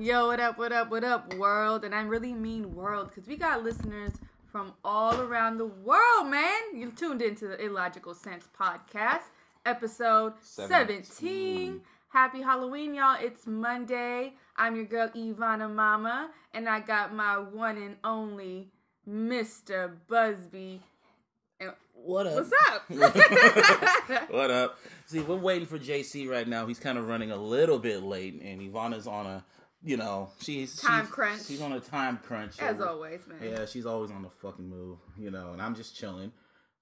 Yo, what up, what up, what up, world? And I really mean world because we got listeners from all around the world, man. You tuned into the Illogical Sense podcast, episode 17. 17. Happy Halloween, y'all. It's Monday. I'm your girl, Yvanna Mama, and I got my one and only Mr. Busby. And What up? what's up? what up? See, we're waiting for JC right now. He's kind of running a little bit late, and Yvanna's on a, you know, she's Time she's, crunch. She's on a time crunch. As So- always, man. Yeah, she's always on the fucking move, you know. And I'm just chilling,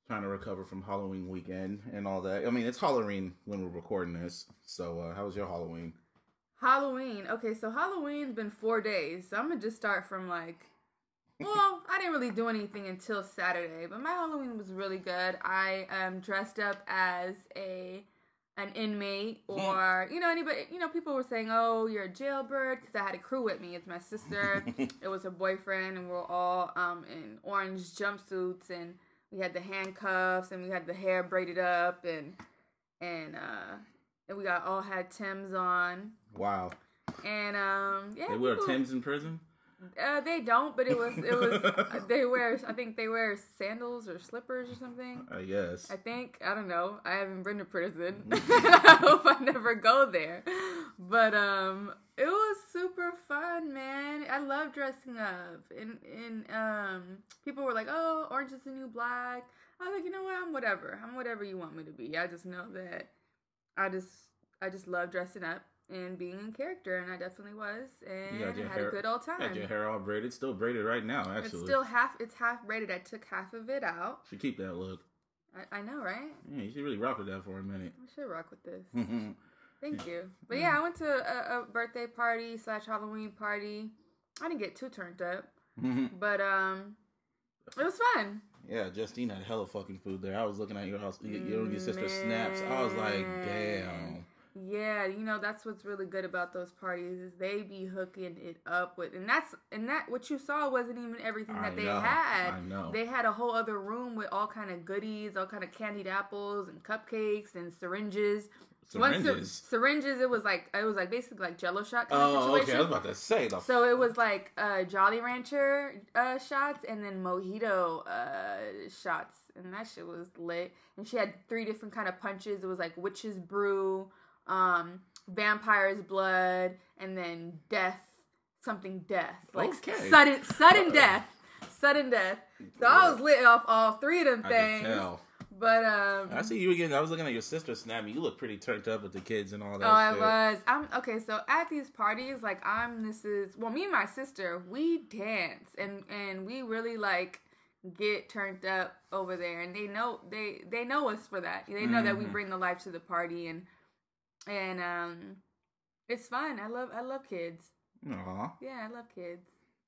trying to recover from Halloween weekend and all that. I mean, it's Halloween when we're recording this. So, uh, how was your Halloween? Halloween. Okay, so Halloween's been four days. So I'm gonna just start from like. Well, I didn't really do anything until Saturday, but my Halloween was really good. I um dressed up as a an inmate, or you know anybody. You know, people were saying, "Oh, you're a jailbird," because I had a crew with me. It's my sister. it was her boyfriend, and we are all um in orange jumpsuits, and we had the handcuffs, and we had the hair braided up, and and uh and we got all had Tim's on. Wow. And um, yeah, They wear people- Tim's in prison? Uh, they don't, but it was it was they wear. I think they wear sandals or slippers or something. I guess. I think I don't know. I haven't been to prison. I hope I never go there. But um, it was super fun, man. I love dressing up, and and um, people were like, "Oh, orange is the new black." I was like, you know what? I'm whatever. I'm whatever you want me to be. I just know that I just I just love dressing up and being in character, and I definitely was, and You got your had hair- a good old time. Got your hair all braided, still braided right now, It's still half. It's half braided. I took half of it out. Should keep that look. I, I know, right? Yeah, you should really rock with that for a minute. I should rock with this. Thank you. But yeah, I went to a, a birthday party slash Halloween party. I didn't get too turned up, but um, it was fun. yeah, Justine had hella fucking food there. I was looking at your house, your, your your sister's snaps. I was like, damn. Yeah, you know that's what's really good about those parties is they be hooking it up with, and that's and that what you saw wasn't even everything I that they know, had. I know. They had a whole other room with all kind of goodies, all kind of candied apples and cupcakes and syringes. Syringes? syringes. It was like it was like basically like Jello shot kind of Oh, situation. okay. I was about to say the So it was like uh, Jolly Rancher uh, shots and then mojito uh, shots, and that shit was lit. And she had three different kind of punches. It was like witch's brew, um, vampire's blood, and then death, something death, like Okay. sudden sudden death, sudden death. So I was lit off all three of them I things. But um, I see you again. I was looking at your sister snap. You look pretty turned up with the kids and all that. Oh, I shit. was. I'm okay. So at these parties, like I'm. This is well, me and my sister, we dance and and we really like get turned up over there, and they know they they know us for that. They know that we Mhm. bring the life to the party, and and um, it's fun. I love I love kids. Aw. Yeah, I love kids.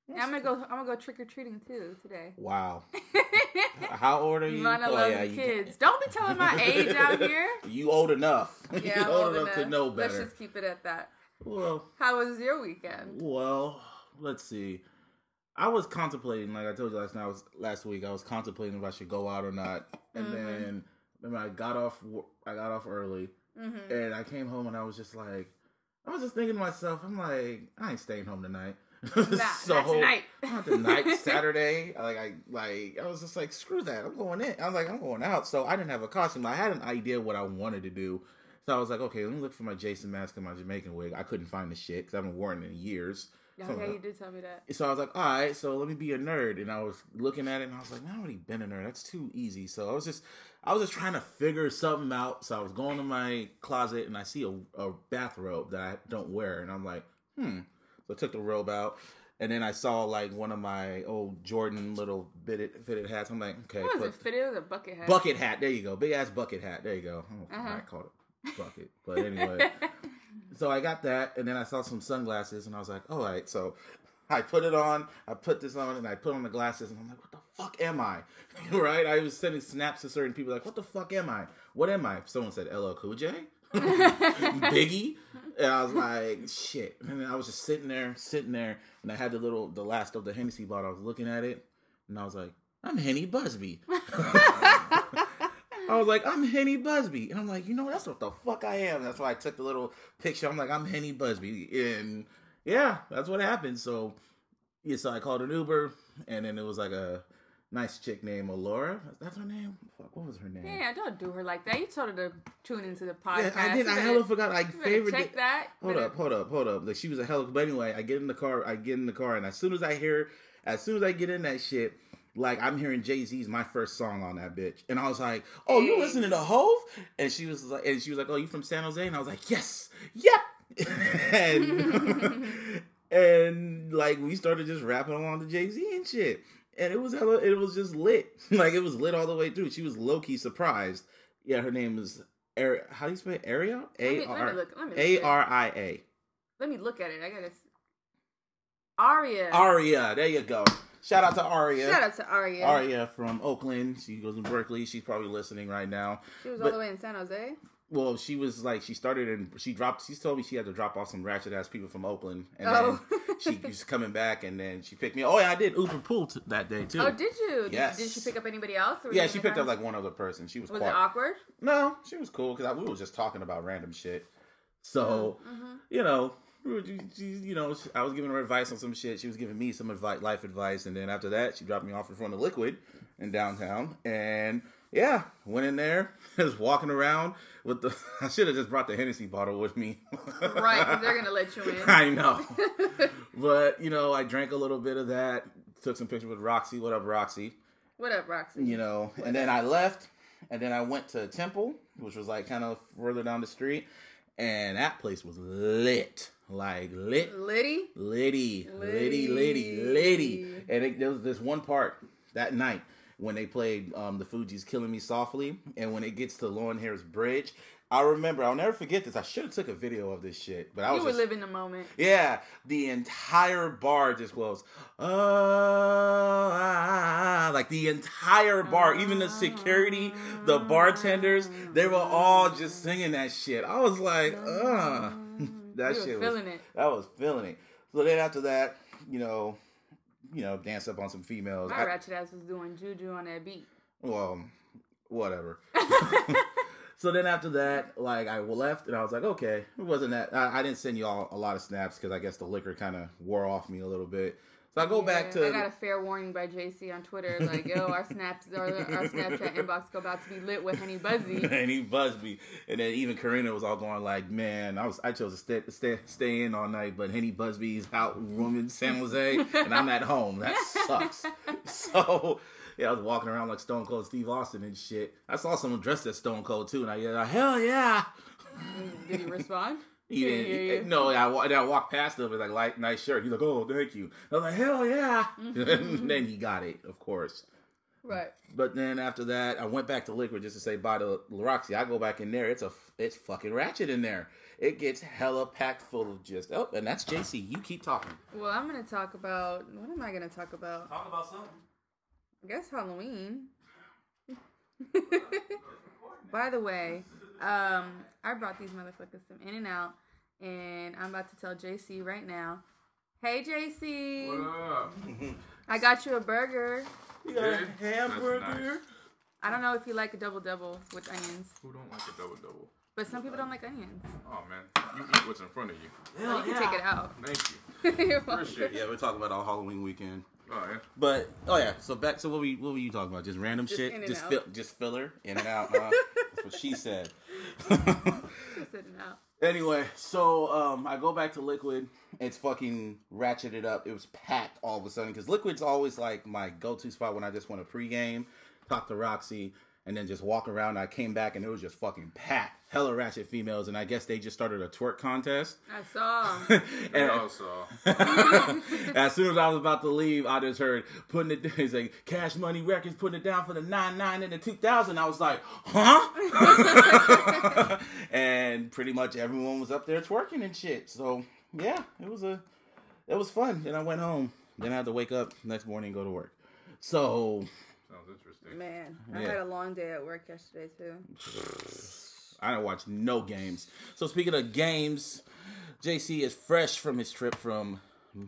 And I'm gonna go. I'm gonna go trick or treating too today. Wow. How old are you? Yvanna Oh, loves yeah, kids. Don't be telling my age out here. You old enough. Yeah, you I'm old, enough, to know better. Let's just keep it at that. Well, How was your weekend? well, let's see. I was contemplating, like I told you last night, I was last week. I was contemplating if I should go out or not, and Mhm. then remember I got off. I got off early, Mm-hmm. and I came home and I was just like, I was just thinking to myself, I'm like, I ain't staying home tonight. Nah, not tonight. Not tonight, Saturday. Like I like I was just like, screw that. I'm going in. I was like, I'm going out. So I didn't have a costume. I had an idea what I wanted to do. So I was like, okay, let me look for my Jason mask and my Jamaican wig. I couldn't find the shit because I haven't worn it in years. Yeah, So- yeah, you did tell me that. So I was like, all right, so let me be a nerd. And I was looking at it and I was like, man, I already been a nerd. That's too easy. So I was just, I was just trying to figure something out. So I was going to my closet and I see a, a bathrobe that I don't wear. And I'm like, hmm. So I took the robe out. And then I saw like one of my old Jordan little fitted, fitted hats. I'm like, okay, What was put- it? Fitted? It was a bucket hat. bucket hat. There you go. Big ass bucket hat. There you go. I don't know Uh-huh. I called it bucket. But anyway. So I got that, and then I saw some sunglasses, and I was like, all right. So I put it on, I put this on, and I put on the glasses, and I'm like, what the fuck am I? right? I was sending snaps to certain people, like, what the fuck am I? What am I? Someone said LL Cool J, Biggie, and I was like, shit. And I was just sitting there, sitting there, and I had the little, the last of the Hennessy bottle. I was looking at it, and I was like, I'm Henny Busby. I was like, I'm Henny Busby. And I'm like, you know, that's what the fuck I am. That's why I took the little picture. I'm like, I'm Henny Busby. And yeah, that's what happened. So yeah, so I called an Uber, and then it was like a nice chick named Alora. That's her name. Fuck, what was her name? Yeah, don't do her like that. You told her to tune into the podcast. Yeah, I did. I hella forgot. I favorite. check that. Hold up, hold up, hold up. Like she was a hell. But anyway, I get in the car. I get in the car, and as soon as I hear, as soon as I get in that shit, like I'm hearing Jay Z's my first song on that bitch, and I was like, "Oh, you listening to Hove?" And she was like, and she was like, "Oh, you from San Jose?" And I was like, "Yes, yep." and and like we started just rapping along to Jay Z and shit, and it was hella, it was just lit. like it was lit all the way through. She was low key surprised. Yeah, her name is. Ari- How do you spell it? Me- A let me look- let me look A at it. R I A. Let me look at it. I gotta. Aria. Aria, there you go. Shout out to Aria. Shout out to Aria. Aria from Oakland. She goes in Berkeley. She's probably listening right now. She was But- all the way in San Jose. Well, she was like she started and she dropped. She's told me she had to drop off some ratchet ass people from Oakland, and Oh. then she was coming back, and then she picked me. Oh, yeah, I did Uber pool t- that day too. Oh, did you? Did- Yes. Did, she pick up anybody else? or yeah, she picked up like one other person. She was, Was it awkward? No, she was cool because we were just talking about random shit. So Mm-hmm. you know, we were, she, she- you know, I was giving her advice on some shit. She was giving me some advice, life advice, and then after that, she dropped me off in front of Liquid in downtown, and yeah, went in there, just walking around with the. I should have just brought the Hennessy bottle with me. Right, 'cause they're gonna let you in. I know, but you know, I drank a little bit of that. Took some pictures with Roxy. What up, Roxy? What up, Roxy? you know, and then I left, and then I went to Temple, which was like kind of further down the street, and that place was lit, like lit, Liddy? Liddy, Liddy, Liddy, litty. And it, there was this one part that night when they played um, the Fugees' "Killing Me Softly," and when it gets to Lauren Harris Bridge. I remember. I'll never forget this. I should have took a video of this shit, but I was You were just, living the moment. yeah, the entire bar just goes, oh, ah, ah," like the entire bar, even the security, the bartenders, they were all just singing that shit. I was like, uh, that were shit feeling was, it. I was feeling it. So then after that, you know, you know, dance up on some females. My I- ratchet ass was doing juju on that beat. well, whatever. so then after that, like I left and I was like, okay, it wasn't that. I, I didn't send you all a lot of snaps because I guess the liquor kind of wore off me a little bit. So I go back to I got a fair warning by JC on Twitter, like, yo, our snaps, our, our Snapchat inbox go about to be lit with Henny Busby. and he buzzed me. And then even Karina was all going like, "Man, I was I chose to stay stay, stay in all night, but Henny Busby's out rooming San Jose, and I'm at home. That sucks." so yeah, I was walking around like Stone Cold Steve Austin and shit. I saw someone dressed as Stone Cold too, and I yelled, "Hell yeah!" Mm, did he respond? He Yeah, didn't. yeah, he- no, I, wa- then I walked past him with like light, nice shirt. He's like, "Oh, thank you." I was like, "Hell yeah!" Mm-hmm. and then he got it, of course. Right. But then after that, I went back to Liquid just to say bye to Roxy. I go back in there. It's a it's fucking ratchet in there. It gets hella packed full of just oh, and that's JC. You keep talking. Well, I'm going to talk about, what am I going to talk about? Talk about something. I guess Halloween. By the way, um, I brought these motherfuckers some In and Out, and I'm about to tell JC right now. Hey JC, What up? I got you a burger. You got a Yeah, that's hamburger. nice. I don't know if you like a double double with onions, Who don't like a double double? but some people don't like onions. Oh man, you eat what's in front of you. So you can take it out. Thank you. You're. Appreciate it. Yeah, we're talking about our Halloween weekend. Oh yeah. But oh yeah, so back to what we what were you talking about? Just random Just shit, in and just out. fill, just filler in and out. Huh? That's what she said. Just sitting out. Anyway, so um, I go back to Liquid. It's fucking ratcheted up. It was packed all of a sudden because Liquid's always like my go-to spot when I just want to pregame, talk to Roxy, and then just walk around. I came back and it was just fucking packed, hella ratchet females, and I guess they just started a twerk contest. I saw. We and all saw. as soon as I was about to leave, I just heard putting it. He's like Cash Money Records putting it down for the nine nine and the two thousand. I was like, huh? and pretty much everyone was up there twerking and shit. So yeah, it was a, it was fun. And I went home. Then I had to wake up next morning and go to work. So Sounds interesting. Man, I Yeah. had a long day at work yesterday too. I didn't watch no games. So speaking of games, JC is fresh from his trip from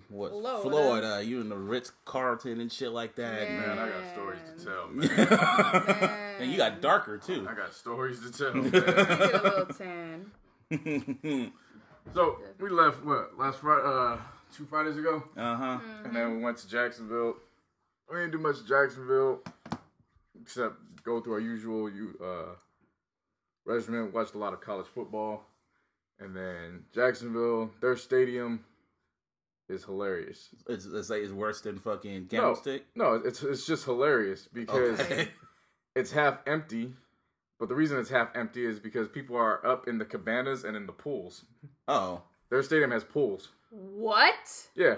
what Florida. Florida. You in the Ritz Carlton and shit like that. Yeah. Man, I got stories to tell, man. and you got darker too. I got stories to tell, You man. get a little tan. So we left what last Friday, uh, two Fridays ago, Uh huh. and then we went to Jacksonville. We didn't do much Jacksonville except go through our usual you uh regimen. Watched a lot of college football, and then Jacksonville. Their stadium is hilarious. It's, it's like it's worse than fucking No, Candlestick. no, it's it's just hilarious because Okay. it's half empty. But the reason it's half empty is because people are up in the cabanas and in the pools. oh. Their stadium has pools. What? Yeah.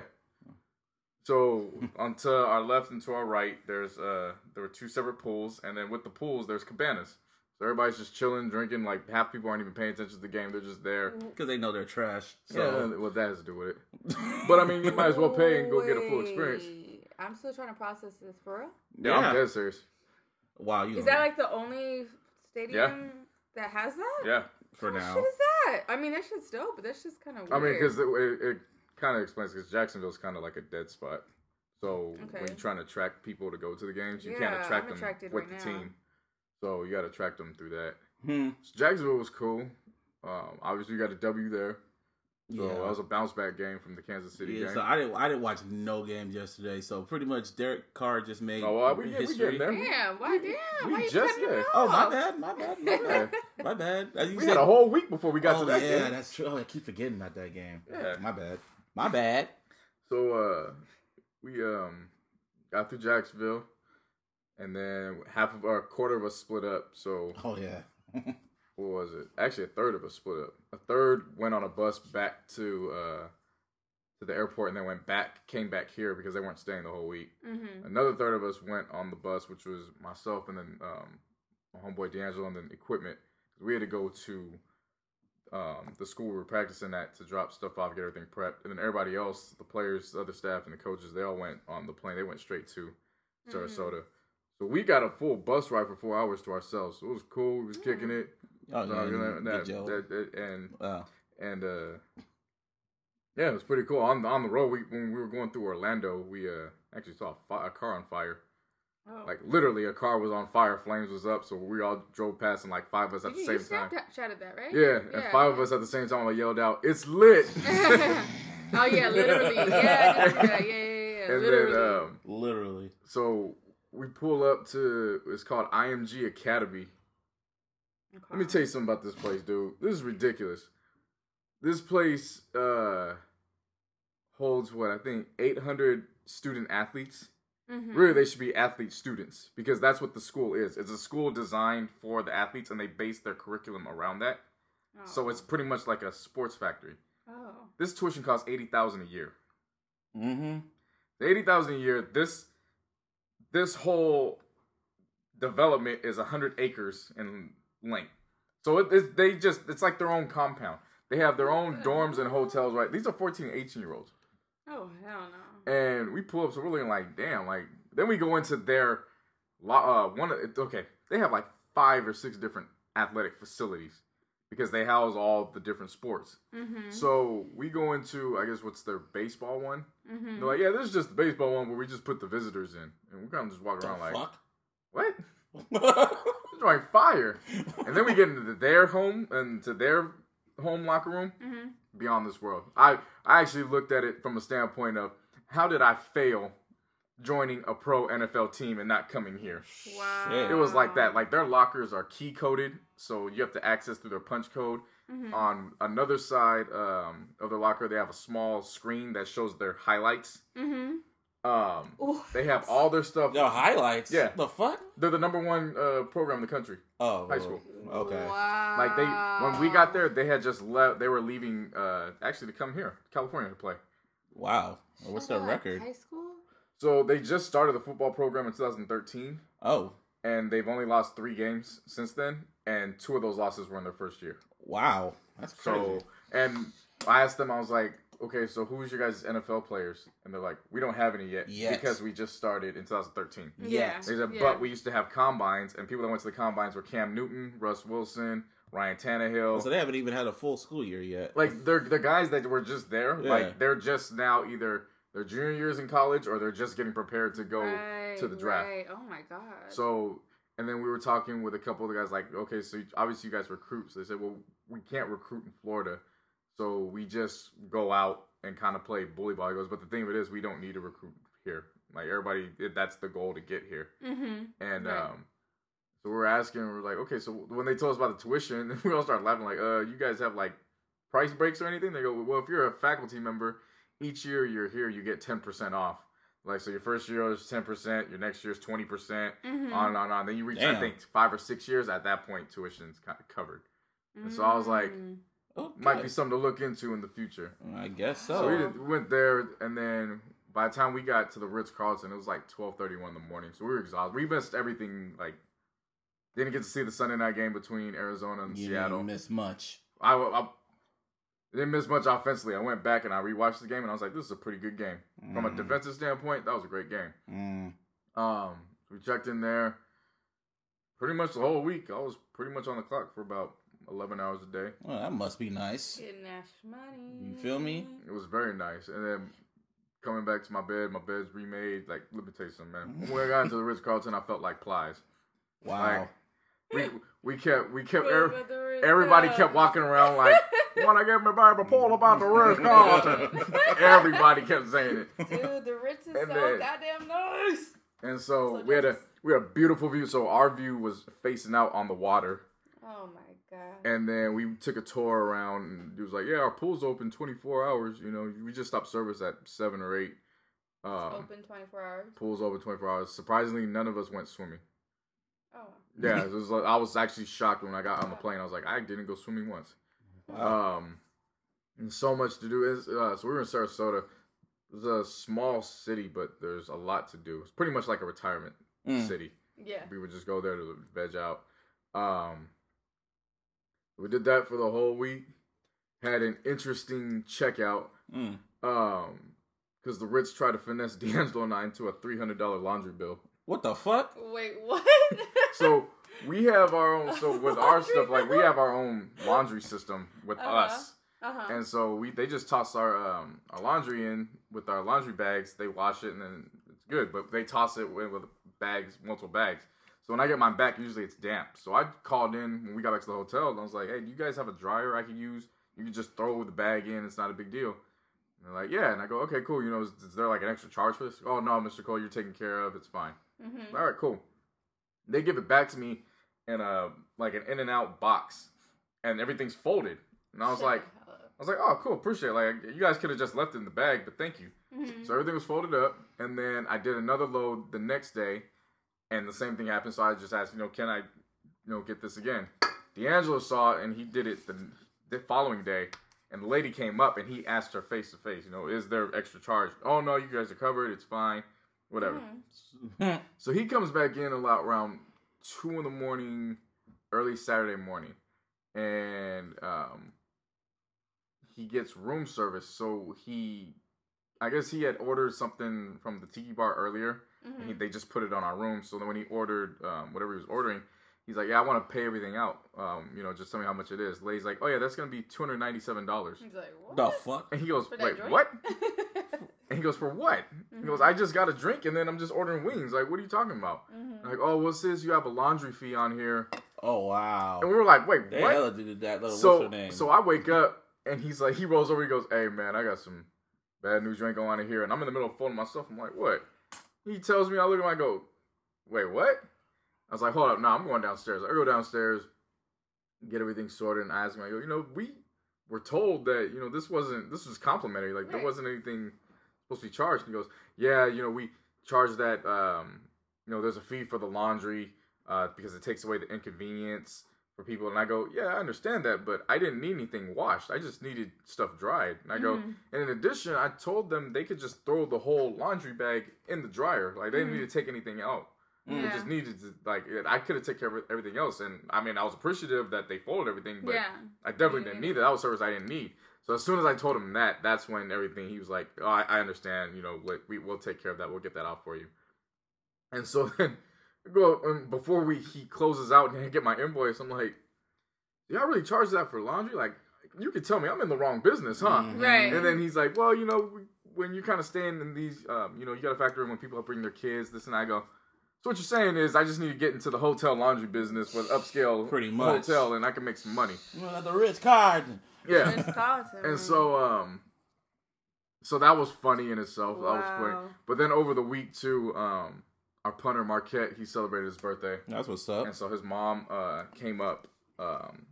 So onto our left and to our right, there's uh there were two separate pools, and then with the pools, there's cabanas. So everybody's just chilling, drinking. Like half people aren't even paying attention to the game; they're just there. Because they know they're trash. So So what that has to do with it? But I mean, you might as well pay and go get a full experience. I'm still trying to process this for real. Yeah, I'm dead serious. wow, you Is that like the only stadium that has that? Yeah, for What now? shit is that? I mean, that shit's dope, but that's just kind of weird. I mean, because it, it, it kind of explains because Jacksonville's kind of like a dead spot. So when you're trying to attract people to go to the games, you Yeah, can't attract I'm them with right the now. team. So you got to attract them through that. Hmm. So Jacksonville was cool. Um, obviously, you got a W there. So Yeah. that was a bounce back game from the Kansas City Yeah, game. so I didn't. I didn't watch no games yesterday. So pretty much, Derek Carr just made oh, well, we, yeah, we history. there. damn, why damn? we why you just- cutting it. Oh my off? bad, my bad, my Yeah. bad, my bad. As you We said, had a whole week before we got oh, to that game. yeah, game. that's true. Oh, I keep forgetting about that game. Yeah. my bad, my bad. So uh, we um got through Jacksonville, and then half of our quarter of us split up. So Oh yeah. what was it? Actually, a third of us split up. A third went on a bus back to uh to the airport, and then went back, came back here because they weren't staying the whole week. Mm-hmm. Another third of us went on the bus, which was myself and then um, my homeboy D'Angelo and then equipment. We had to go to um, the school we were practicing at to drop stuff off, get everything prepped, and then everybody else, the players, the other staff, and the coaches, they all went on the plane. They went straight to Sarasota. So we got a full bus ride for four hours to ourselves. So it was cool. We was kicking it. Oh No, yeah. you know, that- that- that- and Wow. and uh yeah, it was pretty cool. On the on the road, we when we were going through Orlando, we uh actually saw a, fi- a car on fire. Oh. Like literally, a car was on fire, flames was up, so we all drove past, and like five of us at the same you time. Snapchat- chatted that, right? Yeah, and five of us at the same time, like yelled out, "It's lit!" oh yeah, literally. Yeah, I did see that. yeah, yeah, yeah. and literally. then um, Literally. so we pull up to it's called IMG Academy. Let me tell you something about this place, dude. This is ridiculous. This place uh holds what I think 800 student athletes. Mhm. Really, they should be athlete students because that's what the school is. It's a school designed for the athletes, and they base their curriculum around that. Oh. So it's pretty much like a sports factory. Oh. This tuition costs eighty thousand a year. Mm-hmm. The eighty thousand a year. This this whole development is hundred acres in length. So it, it, they just it's like their own compound. They have their own dorms and hotels. Right? These are 14, 18 year olds. Oh hell no. And we pull up, so we're looking like, damn, like then we go into their uh one of okay, they have like five or six different athletic facilities because they house all the different sports. Mm-hmm. So we go into I guess what's their baseball one. Mm-hmm. They're like, yeah, this is just the baseball one where we just put the visitors in, and we kind of just walk The around like, fuck? what? It's like fire. and then we get into their home and to their home locker room Mm-hmm. beyond this world. I I actually looked at it from a standpoint of how did I fail joining a pro NFL team and not coming here? Wow. Shit. It was like that. Like their lockers are key coded, so you have to access through their punch code. Mhm. On another side um, of the locker, they have a small screen that shows their highlights. Mm-hmm. Um, Ooh. they have all their stuff. Yo, highlights. Yeah. The fuck? They're the number one uh, program in the country. Oh. High school. Okay. Wow. Like they, when we got there, they had just left. They were leaving, uh, actually, to come here, California, to play. Wow. Well, What's their What, record? High school. So they just started the football program in 2013, Oh. and they've only lost three games since then, and two of those losses were in their first year. Wow. That's crazy. So, and I asked them, I was like, okay, so who's your guys' NFL players? And they're like, we don't have any yet Yet. because we just started in 2013. Yeah. They said, Yeah. but we used to have combines, and people that went to the combines were Cam Newton, Russ Wilson, Ryan Tannehill. So they haven't even had a full school year yet. like they're the guys that were just there. Yeah. Like they're just now either their junior years in college or they're just getting prepared to go Right, to the draft. Right. Oh my god. So, and then we were talking with a couple of the guys, like, okay, so obviously you guys recruit. So they said, well, we can't recruit in Florida. So we just go out and kind of play bully ball. He goes, but the thing of it is, we don't need to recruit here. Like everybody, that's the goal to get here. Mm-hmm. And Right. um, so we're asking, we're like, okay, so when they told us about the tuition, we all started laughing, like, uh, you guys have like price breaks or anything? They go, well, if you're a faculty member, each year you're here, you get ten percent off. Like, so your first year is ten percent, your next year is twenty percent, Mm-hmm. on and on and on. Then you reach, I think, five or six years. At that point, tuition's kind of covered. And so I was like, Mm. Okay. Might be something to look into in the future. I guess So so. we, did, we went there, and then by the time we got to the Ritz Carlton, it was like twelve thirty one in the morning. So we were exhausted. We missed everything. Like, didn't get to see the Sunday night game between Arizona and you Seattle. didn't miss much. I, I didn't miss much offensively. I went back and I rewatched the game, and I was like, "This is a pretty good game from a Mm. defensive standpoint. That was a great game." Mm. Um, we checked in there pretty much the whole week. I was pretty much on the clock for about eleven hours a day. Well, that must be nice. Getting that money. You feel me? It was very nice. And then coming back to my bed, my bed's remade. Like, let me tell you something, man. When I got into the Ritz Carlton, I felt like Plies. Wow. Like, we we kept we kept er- but there is, everybody kept walking around like, when I get my Bible, Paul about the Ritz Carlton. everybody kept saying it. Dude, the Ritz is And so then- goddamn nice. And so, So we had a we had a beautiful view. So our view was facing out on the water. Oh my god. And then we took a tour around, and he was like, "Yeah, our pool's open 24 hours. You know, we just stopped service at seven or eight. Um, Open 24 hours. pool's open 24 hours. Surprisingly, none of us went swimming. Oh. Yeah, it was like, I was actually shocked when I got on the plane. I was like, I didn't go swimming once. Wow. Um, and so much to do. Is uh, so we were in Sarasota. It's a small city, but there's a lot to do. It's pretty much like a retirement Mm. city. Yeah. We would just go there to veg out. Um, we did that for the whole week. Had an interesting checkout. Mm. Um, because the Ritz tried to finesse D'Angelo and I into a three hundred dollar laundry bill. What the fuck? Wait, what? So we have our own. So with our stuff, like we have our own laundry system with Uh-huh. us. uh-huh. And so we they just toss our um our laundry in with our laundry bags. They wash it and then it's good. But they toss it with, with bags, multiple bags. So when I get mine back, usually it's damp. So I called in when we got back to the hotel and I was like, "Hey, do you guys have a dryer I can use? You can just throw the bag in. It's not a big deal." And they're like, "Yeah." And I go, "Okay, cool. You know, is, is there like an extra charge for this?" Oh no, Mr. Cole, you're taken care of. It's fine. Mhm. All right, cool. They give it back to me in a like an in and out box, and everything's folded. And I was Shut like. I was like, oh, cool, appreciate it. Like, you guys could have just left it in the bag, but thank you. Mhm. So everything was folded up, and then I did another load the next day, and the same thing happened. So I just asked, you know, can I, you know, get this again? D'Angelo saw it, and he did it the, the following day, and the lady came up, and he asked her face to face, you know, is there extra charge? Oh no, you guys are covered. It's fine, whatever. Mhm. So he comes back in a lot around two in the morning, early Saturday morning, and um, he gets room service. So he, I guess he had ordered something from the tiki bar earlier, and he, they just put it on our room. So then when he ordered um, whatever he was ordering, he's like, "Yeah, I want to pay everything out. Um, you know, just tell me how much it is." The lady's like, "Oh yeah, that's gonna be two hundred ninety-seven dollars." He's like, what? The fuck? And he goes, "Wait, what?" And he goes, "For what?" He goes, Mhm. "I just got a drink, and then I'm just ordering wings. Like, what are you talking about?" Mhm. Like, oh, well, it says you have a laundry fee on here. Oh wow. And we were like, wait, They what? hella did that. Little, what's So, her name? so I wake up and he's like, he rolls over, he goes, hey, man, I got some bad news. You ain't going on here. And I'm in the middle of folding my stuff. I'm like, what? He tells me, I look at him, I go, wait, what? I was like, hold up, no, I'm going downstairs. I go downstairs, get everything sorted, and I ask him, I go, you know, we were told that, you know, this wasn't, this was complimentary. Like, there wasn't anything supposed to be charged. And he goes, yeah, you know, we charge that, um, you know, there's a fee for the laundry uh, because it takes away the inconvenience for people. And I go, yeah, I understand that, but I didn't need anything washed. I just needed stuff dried. And I go, Mhm. and in addition, I told them they could just throw the whole laundry bag in the dryer. Like, they didn't need to take anything out. They Yeah. just needed to, like, I could have taken care of everything else. And I mean, I was appreciative that they folded everything, but yeah. I definitely You didn't need need that. That was service I didn't need. So as soon as I told him that, that's when everything he was like, "Oh, I, I understand. You know, like, we we'll take care of that. We'll get that out for you." And so then, go and before we he closes out and I get my invoice, I'm like, y'all really charge that for laundry? Like, you could tell me I'm in the wrong business, huh?" Mhm. Right. And then he's like, "Well, you know, when you're kind of staying in these, um, you know, you got to factor in when people bring their kids, this and. I go. So what you're saying is, I just need to get into the hotel laundry business with upscale Pretty much. hotel, and I can make some money. You know, the Ritz card. Yeah. Metropolitan. And so, um, so that was funny in itself. That was funny. Wow. But then over the week too, um, our punter Marquette, he celebrated his birthday, That's what's up. and so his mom uh came up, um,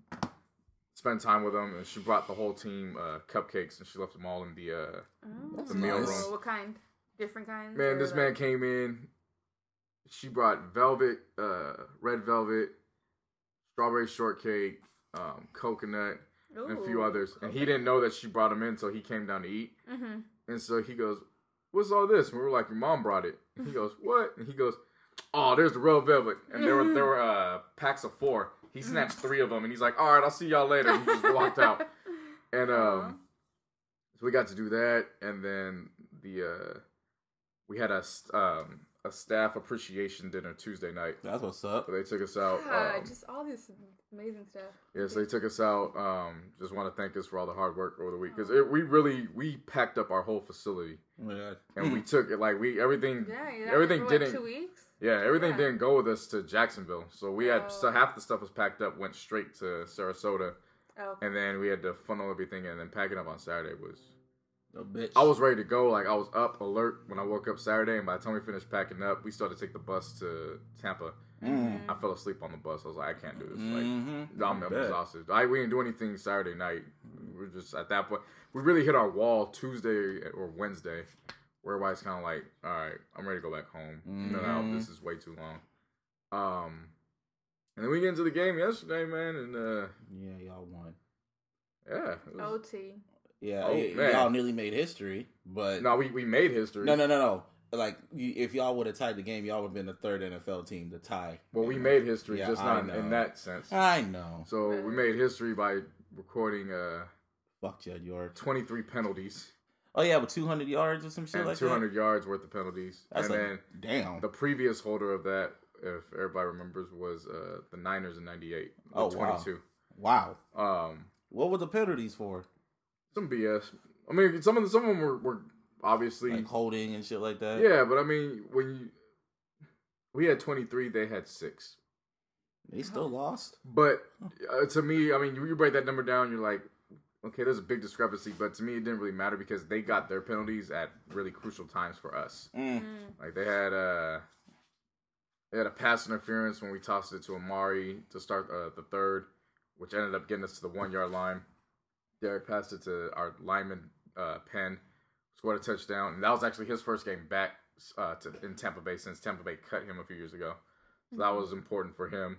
spent time with him, and she brought the whole team uh cupcakes, and she left them all in the uh. Oh. the meal nice. room. What kind? Different kinds. Man, this like- man came in. She brought velvet, uh, red velvet, strawberry shortcake, um, coconut, and a few others. And he didn't know that she brought him in until he came down to eat. Mhm. And so he goes, "What's all this?" And we were like, "Your mom brought it." And he goes, "What?" And he goes, "Oh, there's the red velvet." And there were there were uh, packs of four. He snatched three of them, and he's like, "All right, I'll see y'all later." And he just walked out. And um, so we got to do that, and then the uh, we had a um a staff appreciation dinner Tuesday night. That's what's up. So they took us out. God, Um, just all this amazing stuff. Yes, they took us out. Um, just want to thank us for all the hard work over the week because we really we packed up our whole facility Yeah. and we took it like we everything Yeah, you're everything there didn't Two weeks. yeah everything Yeah. didn't go with us to Jacksonville so we had so Oh. half the stuff was packed up went straight to Sarasota Oh, and then we had to funnel everything and then packing up on Saturday was A bitch. I was ready to go like I was up alert when I woke up Saturday and by the time we finished packing up we started to take the bus to Tampa Mm. I fell asleep on the bus I was like I can't do this like Mhm. I'm, I I'm exhausted. I we didn't do anything Saturday night. We're just at that point. We really hit our wall Tuesday or Wednesday, where everybody's kind of like, "All right, I'm ready to go back home. No, no, Mhm. this is way too long." Um, and then we get into the game yesterday, man, and uh, Yeah, y'all won. yeah, it was- OT. Yeah, Oh, y- y'all nearly made history, but no, we we made history. no, no, no, no. Like, you, if y'all would have tied the game, y'all would have been the third NFL team to tie. Well, we made history, Yeah, just I not know. in that sense. I know. So we made history by recording uh Fuck Jed York. 23 penalties Oh yeah, with 200 yards or some shit and like 200 yards worth of penalties. That's and a, then. damn. The previous holder of that, if everybody remembers, was uh, the Niners in '98. Oh, with wow. 22. wow. Um, What were the penalties for? Some BS. I mean, some of the, some of them were, were obviously Like holding and shit like that. yeah, but I mean, when you we had 23, they had six. They still lost. But uh, to me, I mean, you, you break that number down, you're like, okay, there's a big discrepancy. But to me, it didn't really matter because they got their penalties at really crucial times for us. Mm. Like they had uh they had a pass interference when we tossed it to Amari to start uh, the third, which ended up getting us to the one yard line. Derek passed it to our lineman uh, Penn, scored a touchdown, and that was actually his first game back uh, to, in Tampa Bay since Tampa Bay cut him a few years ago. So that was important for him.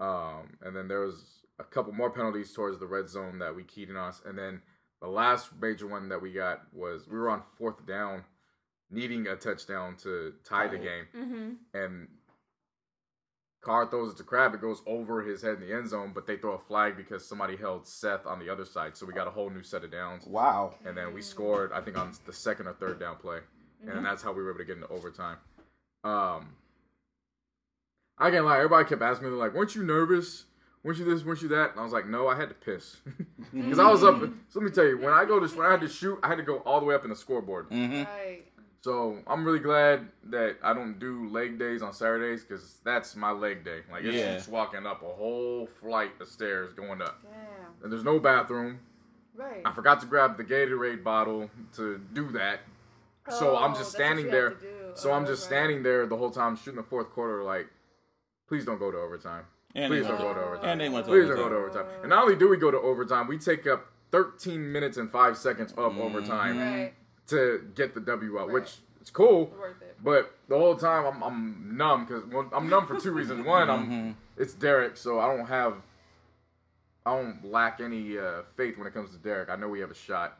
Um, and then there was a couple more penalties towards the red zone that we keyed in on us, and then the last major one that we got was we were on fourth down, needing a touchdown to tie the game, Mm-hmm. and Carr throws it to Crab. It goes over his head in the end zone, but they throw a flag because somebody held Seth on the other side. So we got a whole new set of downs. Wow. And then we scored, I think, on the second or third down play. And Mhm. then that's how we were able to get into overtime. Um, I can't lie. Everybody kept asking me, they're like, weren't you nervous? Weren't you this? Weren't you that? And I was like, no, I had to piss. Because I was up. So let me tell you, when I go to when I had to shoot, I had to go all the way up in the scoreboard. Mm-hmm. Right. So I'm really glad that I don't do leg days on Saturdays because that's my leg day. Like it's Yeah. just walking up a whole flight of stairs going up, Damn. and there's no bathroom. Right. I forgot to grab the Gatorade bottle to do that, so I'm Oh, just standing there. have to do. so I'm Oh, just right. standing there the whole time shooting the fourth quarter. Like, please don't go to overtime. And Please don't went go to, to overtime. and they went to Please don't go to overtime. And not only do we go to overtime, we take up 13 minutes and five seconds of Mhm. overtime Right. To get the W out, Right. which is cool. Worth it. But the whole time I'm I'm numb because well, I'm numb for two reasons. One, I'm Mhm. it's Derek, so I don't have I don't lack any uh, faith when it comes to Derek. I know we have a shot.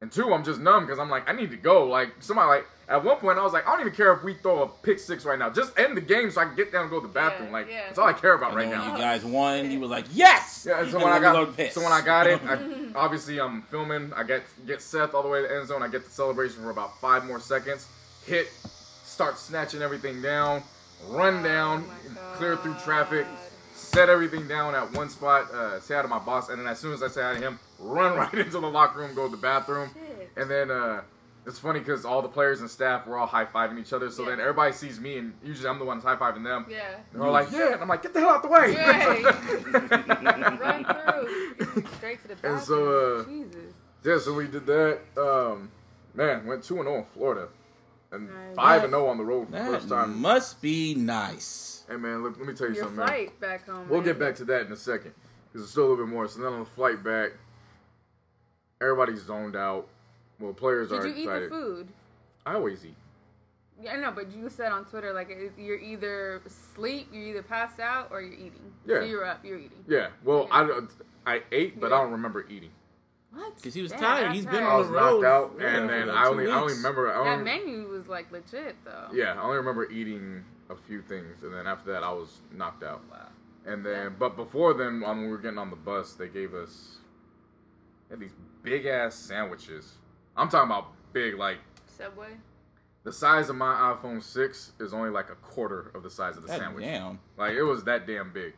And two, I'm just numb because I'm like I need to go. Like somebody like at one point I was like I don't even care if we throw a pick six right now. Just end the game so I can get down and go to the bathroom. Yeah, like yeah. that's all I care about And right then now. you guys won, you were like, yes! Yeah, and so when I then we go got piss. so when I got it, I, obviously I'm filming. I get get Seth all the way to the end zone. I get the celebration for about five more seconds. Hit, start snatching everything down, run down, Oh my clear through traffic, set everything down at one spot. Uh, say hi to my boss, and then as soon as I say hi to him, run right into the locker room, go to the bathroom, Shit. and then uh, it's funny because all the players and staff were all high fiving each other. So Yeah. then everybody sees me, and usually I'm the one that's high fiving them. Yeah. And They're like, "Yeah," and I'm like, "Get the hell out the way!" Run through. Straight to the bathroom. And so, uh, Jesus. yeah, so we did that. Um, man, went two and zero in Florida, and Nice. five and zero on the road for the first time. must be nice. Hey man, look, let me tell you Your something. man. flight back home. We'll man. get back to that in a second because it's still a little bit more. So then on the flight back, everybody's zoned out. Well, players Did are Did you eat the food? I always eat. Yeah, I know, but you said on Twitter like you're either asleep, you're either passed out, or you're eating. Yeah. So you're up, you're eating. Yeah. Well, I I ate, but I don't remember eating. What? Because he was Damn, tired. that's He's been tired. I on was the road. knocked out, yeah, and then like I two only I only remember I That menu was like legit though. yeah I only remember eating a few things, and then after that I was knocked out. Wow. And then, Yeah. but before then, when we were getting on the bus, they gave us they had these big ass sandwiches. I'm talking about big, like Subway. the size of my iPhone 6 is only like a quarter of the size of the God sandwich. Damn. Like it was that damn big.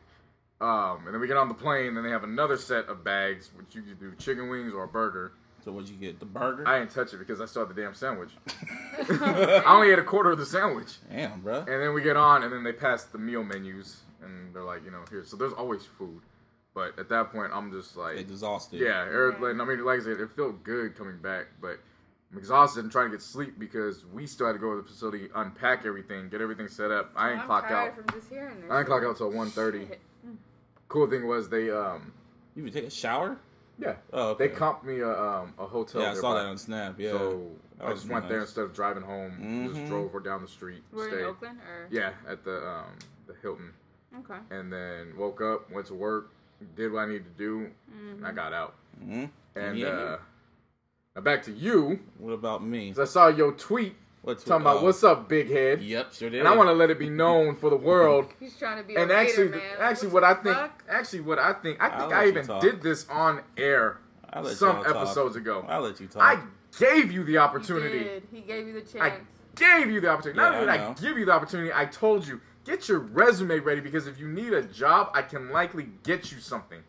Um, and then we get on the plane, and they have another set of bags, which you could do chicken wings or a burger. So what'd you get? The burger? I didn't touch it because I still had the damn sandwich. I only ate a quarter of the sandwich. Damn, bro. And then we get on, and then they pass the meal menus, and they're like, you know, here. So there's always food. But at that point, I'm just like, Exhausted. yeah, Eric, like, I mean, like I said, it felt good coming back, but I'm exhausted and trying to get sleep because we still had to go to the facility, unpack everything, get everything set up. I ain't I'm clock out. from just hearing this. I didn't clock out till 1.30. Cool thing was they, um, You would take a shower? yeah, Oh, okay. they comped me a, um, a hotel. Yeah, I saw nearby. that on Snap. Yeah. So I just went there instead of driving home. Mhm. Just drove her down the street. We're stayed. in Oakland, or Yeah, at the um, the Hilton, okay. and then woke up, went to work, did what I needed to do, Mm-hmm. and I got out. hmm And Yeah. uh, now back to you, What about me? 'cause I saw your tweet What's talking about oh, what's up, big head, Yep, sure did. and I want to let it be known for the world. He's trying to be and a actually, hater, man. actually, What what I think, fuck? actually, what I think, I I'll think I even talk. did this on air some y'all talk. episodes ago. I'll let you talk. I gave you the He opportunity. did. He gave you the chance. I gave you the opportunity. Not Yeah, only I did I know. give you the opportunity, I told you get your resume ready because if you need a job, I can likely get you something.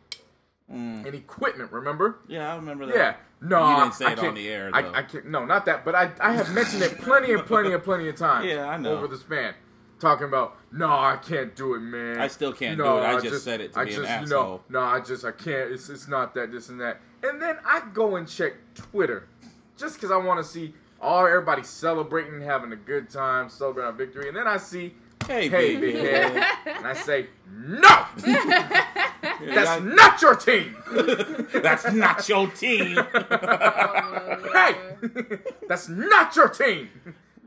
Mm. And equipment, remember? Yeah, I remember that. Yeah. No, You didn't say I it on the air, I, though. I can't. No, not that. But I, I have mentioned it plenty and plenty and plenty of times. Yeah, I know. Over the span, talking about no, I can't do it, man. I still can't no, do it. I just said it to I be an just, you know, asshole. no, I just, I can't. It's, it's not that, this and that. And then I go and check Twitter, just because I want to see all everybody celebrating, having a good time, celebrating our victory. And then I see, Hey, hey, big big head. head, and I say, no, that's not your team. That's not your team. Oh, Hey, that's not your team.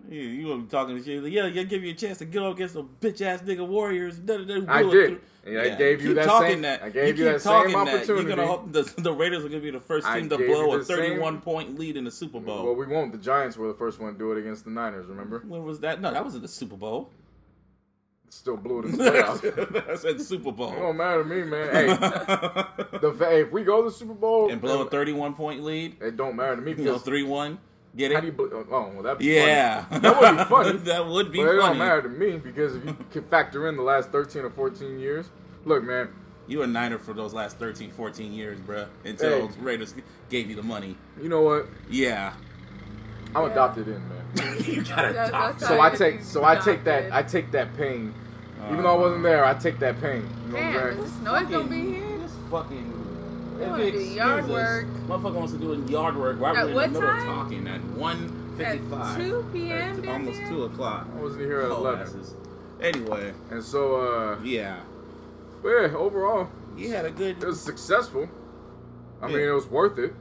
you, you were talking to shit. Like, yeah, yeah, give you a chance to get up against some bitch ass nigga warriors. Da, da, da, I blow it did. through. And I gave you keep that talking same- that. I gave you keep that same talking that. opportunity. You're gonna hope the, the Raiders are gonna be the first I team to blow a the same- 31 point lead in the Super Bowl. Well, we won't. The Giants were the first one to do it against the Niners. Remember? when was that? No, that was in the Super Bowl. Still blew it in the playoffs. I said Super Bowl. It don't matter to me, man. Hey, the hey, if we go to the Super Bowl and blow a 31 point lead. it don't matter to me You know, 3 1. Get how it? do you? bl- oh, oh, well, that'd be yeah. funny. That would be funny. that would be but it don't matter to me because if you can factor in the last thirteen or fourteen years, look, man. You were a Niner for those last 13, 14 years, bruh. Until Hey. Raiders gave you the money. You know what? Yeah. I'm Yeah. adopted in, man. you got That's- to that's So I take, get so I take that. I take that pain. Even though I wasn't there, I take that pain. You know what I'm Damn, saying? is this noise gonna be here? This fucking. They if wanna it do yard excuse us, work. Motherfucker wants to do yard work right At in what the middle time? of talking at 1.55. At 2 p.m. At almost 2 o'clock. I wasn't here at Oh, eleven, asses. Anyway, and so, uh, yeah. but yeah, overall, You had a good. it was successful. I Yeah. mean, it was worth it.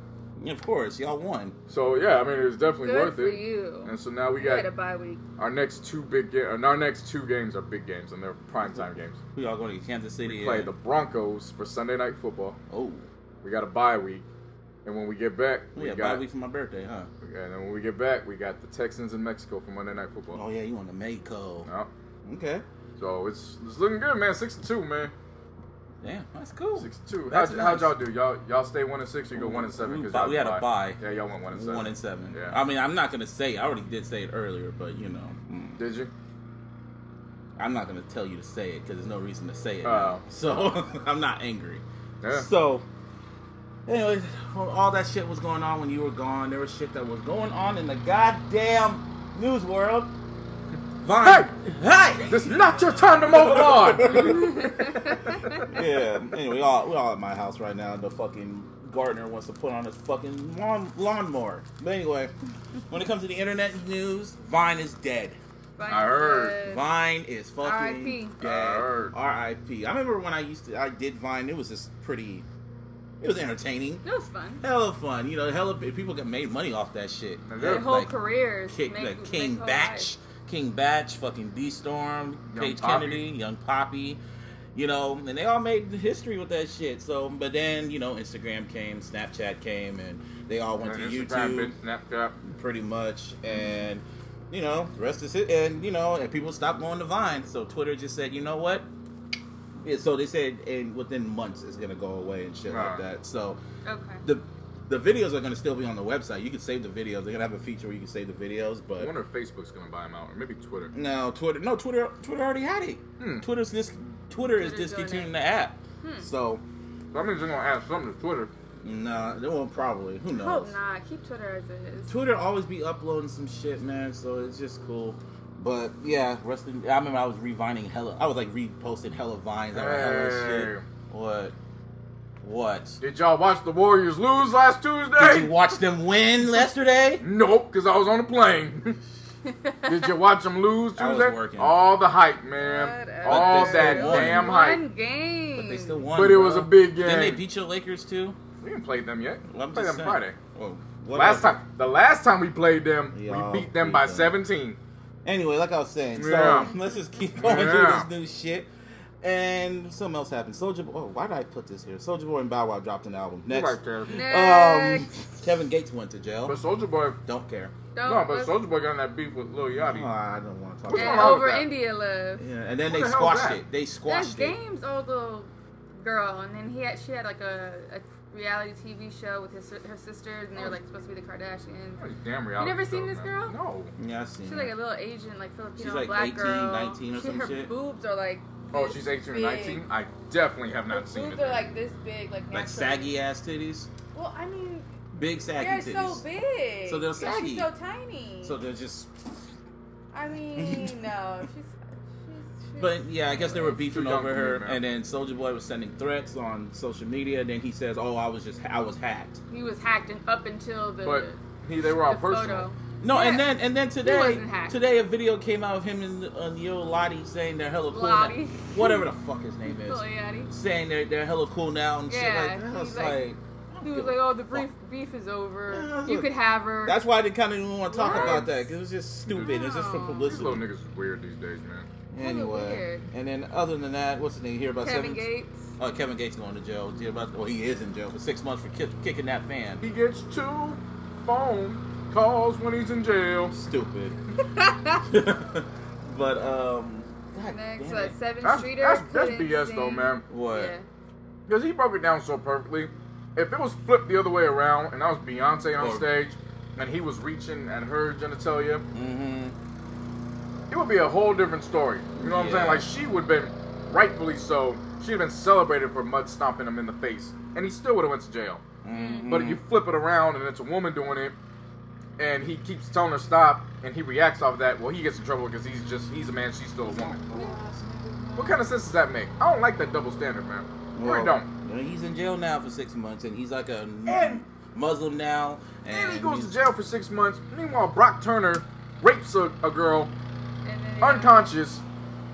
Of course, y'all won. So yeah, I mean, it was definitely Good worth for it. you. And so now we You had got a bye week. our next two big ga- and our next two games are big games and they're prime time games. We all going to Kansas City. We play and- the Broncos for Sunday night football. Oh, We got a bye week, and when we get back, we yeah, got bye week for my birthday, huh? Okay, and then when we get back, we got the Texans in Mexico for Monday night football. Oh yeah, you want the Mexico? Yeah. Okay. So it's it's looking good, man. Six and two, man. Damn, that's cool. Six two. That's How'd, how'd y'all do? Y'all y'all stay one and six. Or you go one and seven because we had a buy. Yeah, y'all went one and seven. One and seven. Yeah. I mean, I'm not gonna say. I already did say it earlier, but you know, mm, Did you? I'm not gonna tell you to say it because there's no reason to say it. Oh. So I'm not angry. Yeah. So Anyway, all that shit was going on when you were gone. There was shit that was going on in the goddamn news world. Vine. Hey! This is not your time to mow the lawn. yeah. Anyway, we all we all at my house right now. The fucking gardener wants to put on his fucking lawn lawnmower. But anyway, when it comes to the internet news, Vine is dead. I heard. Vine is fucking R.I.P.. dead. I heard. R.I.P. I remember when I used to I did Vine. It was just pretty. It was entertaining. It was fun. Hella fun, you know. Hella people get made money off that shit. Their whole Like, careers. Kick, make- like King Bach, life. King Bach, fucking DeStorm, Young Paige Poppy. Kennedy, Young Poppy, you know, and they all made history with that shit. So, but then you know, Instagram came, Snapchat came, and they all went And to Instagram, YouTube, bitch, Snapchat. pretty much, and you know, the rest is it. And you know, and people stopped going to Vine, so Twitter just said, you know what? Yeah, so they said, and within months it's gonna go away and shit like that. So Okay. the the videos are gonna still be on the website. You can save the videos. They're gonna have a feature where you can save the videos, I but wonder if Facebook's gonna buy them out, or maybe Twitter. no, Twitter. No, Twitter. Twitter already had it. Hmm. Twitter's this. Twitter is Twitter's doing discontinuing the app. Hmm. So So that means they're gonna add something to Twitter. nah, they won't probably. Who knows? Hope not. Keep Twitter as it is. Twitter always be uploading some shit, man. So it's just cool. But yeah, rest in, I remember I was revining hella. I was like reposting hella vines. I was hella shit. What? What? Did y'all watch the Warriors lose last Tuesday? Did you watch them win yesterday? Nope, because I was on a plane. Did you watch them lose I was Tuesday? working. All the hype, man. Whatever. All that still won. damn hype. One game. But they still won. But it bro. was a big game. Then they game. beat your Lakers too. We didn't play them yet. We I'm played them saying. Friday. Well, Last time, the last time we played them, Y'all we beat them beat by them. 17. Anyway, like I was saying, so Yeah. let's just keep going Yeah. through this new shit. And something else happened. Soulja Boy. Oh, why did I put this here? Soulja Boy and Bow Wow dropped an album. Next, Right there. um, Kevin Gates went to jail. But Soulja Boy, Don't care. Don't, no, but Soulja Boy got in that beef with Lil Yachty. Oh, I don't want to talk What's and about on over? India Love. Yeah, and then What they the squashed it. They That's squashed it. Game's old little girl, and then he had she had like a, a reality TV show with his her sisters, and they were like supposed to be the Kardashians. These Damn reality You never seen this man. girl? No. Yeah, I seen She's it. like a little Asian, like Filipino She's like black 18, girl. 19 or she, some her shit. boobs are like. Oh, she's 18 or 19? I definitely have Her not seen boobs it. are like this big, like like saggy ass titties, Well, I mean, big saggy they're titties. so big. So they're and saggy. She's so tiny. So they're just. I mean, no, she's. she's, she's But yeah, I guess they were beefing Too young over for me, her, man. and then Soulja Boy was sending threats on social media. And then he says, "Oh, I was just I was hacked." He was hacked and up until the. But he, they were all the personal. photo. No, and then and then today, today a video came out of him and uh, Yo Lottie saying they're hella cool. Lottie. Now, whatever the fuck his name is, Lil Yachty. saying they're they're hella cool now and Yeah, shit like that. I was like- like, He was like, "Oh, the beef beef is over. Yeah, you look, could have her." That's why I didn't kind of even want to talk What? about that because it was just stupid. It's just for No. These publicity. little niggas is weird these days, man. Anyway, and then other than that, what's the name? You hear about Kevin seven? Gates. Oh, Kevin Gates going to jail. Hear about? Well, he is in jail for six months for kick, kicking that fan. He gets two phone calls when he's in jail. Stupid. but um, God Next, damn uh, it. Seven That's, Streeter. that's, that's couldn't BS though, man. What? Yeah. Because he broke it down so perfectly. If it was flipped the other way around and I was Beyonce on Or- stage and he was reaching at her genitalia, Mm-hmm. it would be a whole different story. You know what I'm saying? Like she would have been rightfully so. She'd have been celebrated for mud stomping him in the face, and he still would have went to jail. Mm-hmm. But if you flip it around and it's a woman doing it, and he keeps telling her stop, and he reacts off of that, well, he gets in trouble because he's just he's a man, she's still a woman. What kind of sense does that make? I don't like that double standard, man. I don't. Well, He's in jail now for six months, and he's like a And- Muslim now. And, And he goes to jail for six months. Meanwhile, Brock Turner rapes a, a girl And then unconscious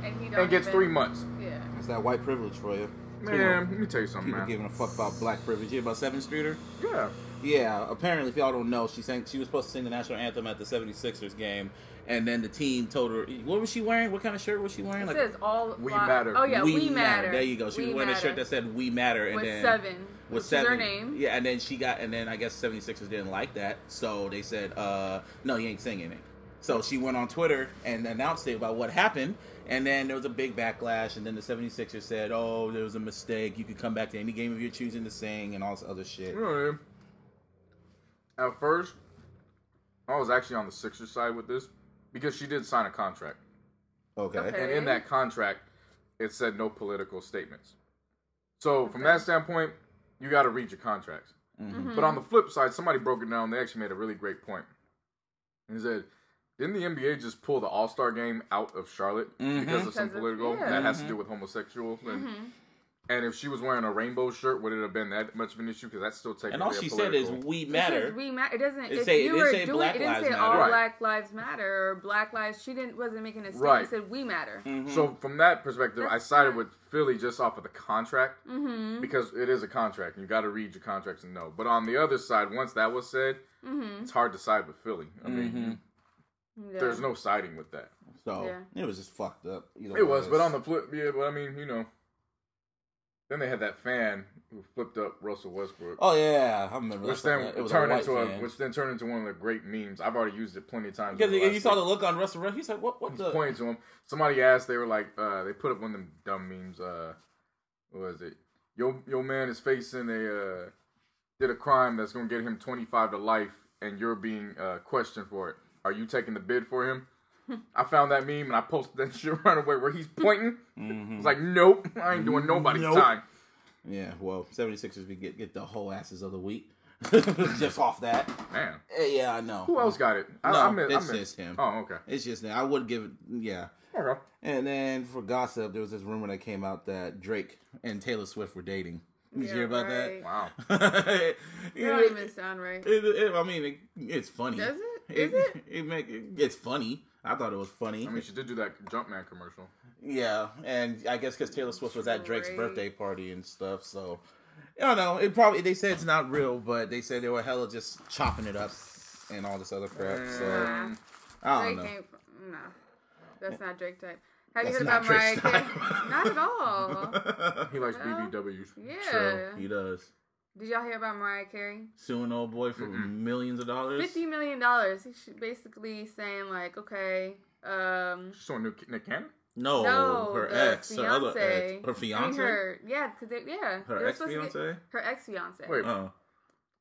and, he and gets even- three months. Yeah. It's that white privilege for you. Man, You know, let me tell you something, people man. giving a fuck about black privilege. You hear about Sevyn Streeter? Yeah. Yeah, apparently, if y'all don't know, she sang. She was supposed to sing the national anthem at the 76ers game, and then the team told her, "What was she wearing? What kind of shirt was she wearing?" It says all. We fly- matter. Oh yeah, we, matter. There you go. She We was wearing a shirt that said "We Matter," and with then seven. with seven. her name. Yeah, and then she got, and then I guess 76ers didn't like that, so they said, uh, "No, you ain't singing it." So she went on Twitter and announced it about what happened, and then there was a big backlash, and then the 76ers said, "Oh, there was a mistake. You could come back to any game of your choosing to sing, and all this other shit." You know what I mean? At first, I was actually on the Sixers side with this because she did sign a contract. Okay. Okay. And in that contract, it said no political statements. So from that standpoint, you got to read your contracts. Mm-hmm. But on the flip side, somebody broke it down. They actually made a really great point. He said, "Didn't the NBA just pull the All Star game out of Charlotte Mhm. because of some Because of- political yeah. that has to do with homosexuals?" And, Mm-hmm. And if she was wearing a rainbow shirt, would it have been that much of an issue? Because that's still technically And all a she said is, political- "We Because matter." we ma- It doesn't. It if say- you it were say doing, Black it didn't Lives say Matter. all Right. Black lives matter or Black lives. She didn't wasn't making a statement. Right. It said we matter. Mhm. So from that perspective, I sided with Philly just off of the contract Mm-hmm. because it is a contract and you got to read your contracts and know. But on the other side, once that was said, Mm-hmm. it's hard to side with Philly. I mean, Mhm. Yeah. there's no siding with that. So Yeah. it was just fucked up. Either It way, was, but on the flip, yeah. But I mean, you know, then they had that fan who flipped up Russell Westbrook, oh yeah, I remember. which then It was turned white into a, fan. which then turned into one of the great memes. I've already used it plenty of times. because you saw the look on Russell. He said, "What? What He's the?" pointing to him. Somebody asked. They were like, uh, they put up one of them dumb memes. Uh, what was it? Your your man is facing a uh, did a crime that's gonna get him twenty five to life, and you're being uh, questioned for it. Are you taking the bid for him? I found that meme and I posted that shit right away where he's pointing. Mhm. It's like, nope, I ain't doing nobody's Nope. time. Yeah, well, 76ers we get get the whole asses of the week just off that. Man, Eh, Yeah, I know. who else got it? I, No, I meant, it's I just him. Oh, okay. It's just that. I would give it. Yeah. Okay. And then for gossip, there was this rumor that came out that Drake and Taylor Swift were dating. Did you hear about right. Wow. that? That it, don't even sound right. it- it- I mean, it, it's funny. Does it? It, Is it? it make it's funny. I thought it was funny. I mean, she did do that Jumpman commercial. Yeah, and I guess because Taylor Swift was at Drake's Drake. birthday party and stuff, so I don't know. It probably they said it's not real, but they said they were hella just chopping it up and all this other crap. So I don't Drake know. ain't. No, that's not Drake type. Have That's you heard not about Mariah Carey? Not at all. he likes Well, BBWs. Yeah. True, he does. Did y'all hear about Mariah Carey? Suing old boy for Mm-mm. millions of dollars. Fifty million dollars. He's basically saying like, okay, um, She's on Nick, Nick Cannon? No, no, her the ex, her other ex, fiance- her I fiance, mean, her, yeah, cause they, yeah, her ex supposed to get- fiance. her ex fiance. Wait, Oh,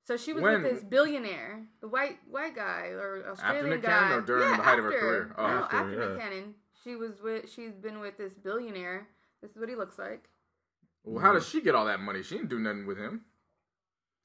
So she was When- with this billionaire, the white white guy or Australian Nick guy. Cannon or during yeah, the height of her after. career? Oh, no, after, after, yeah. Nick Cannon. She was with. She's been with this billionaire. This is what he looks like. well, how does she get all that money? She didn't do nothing with him.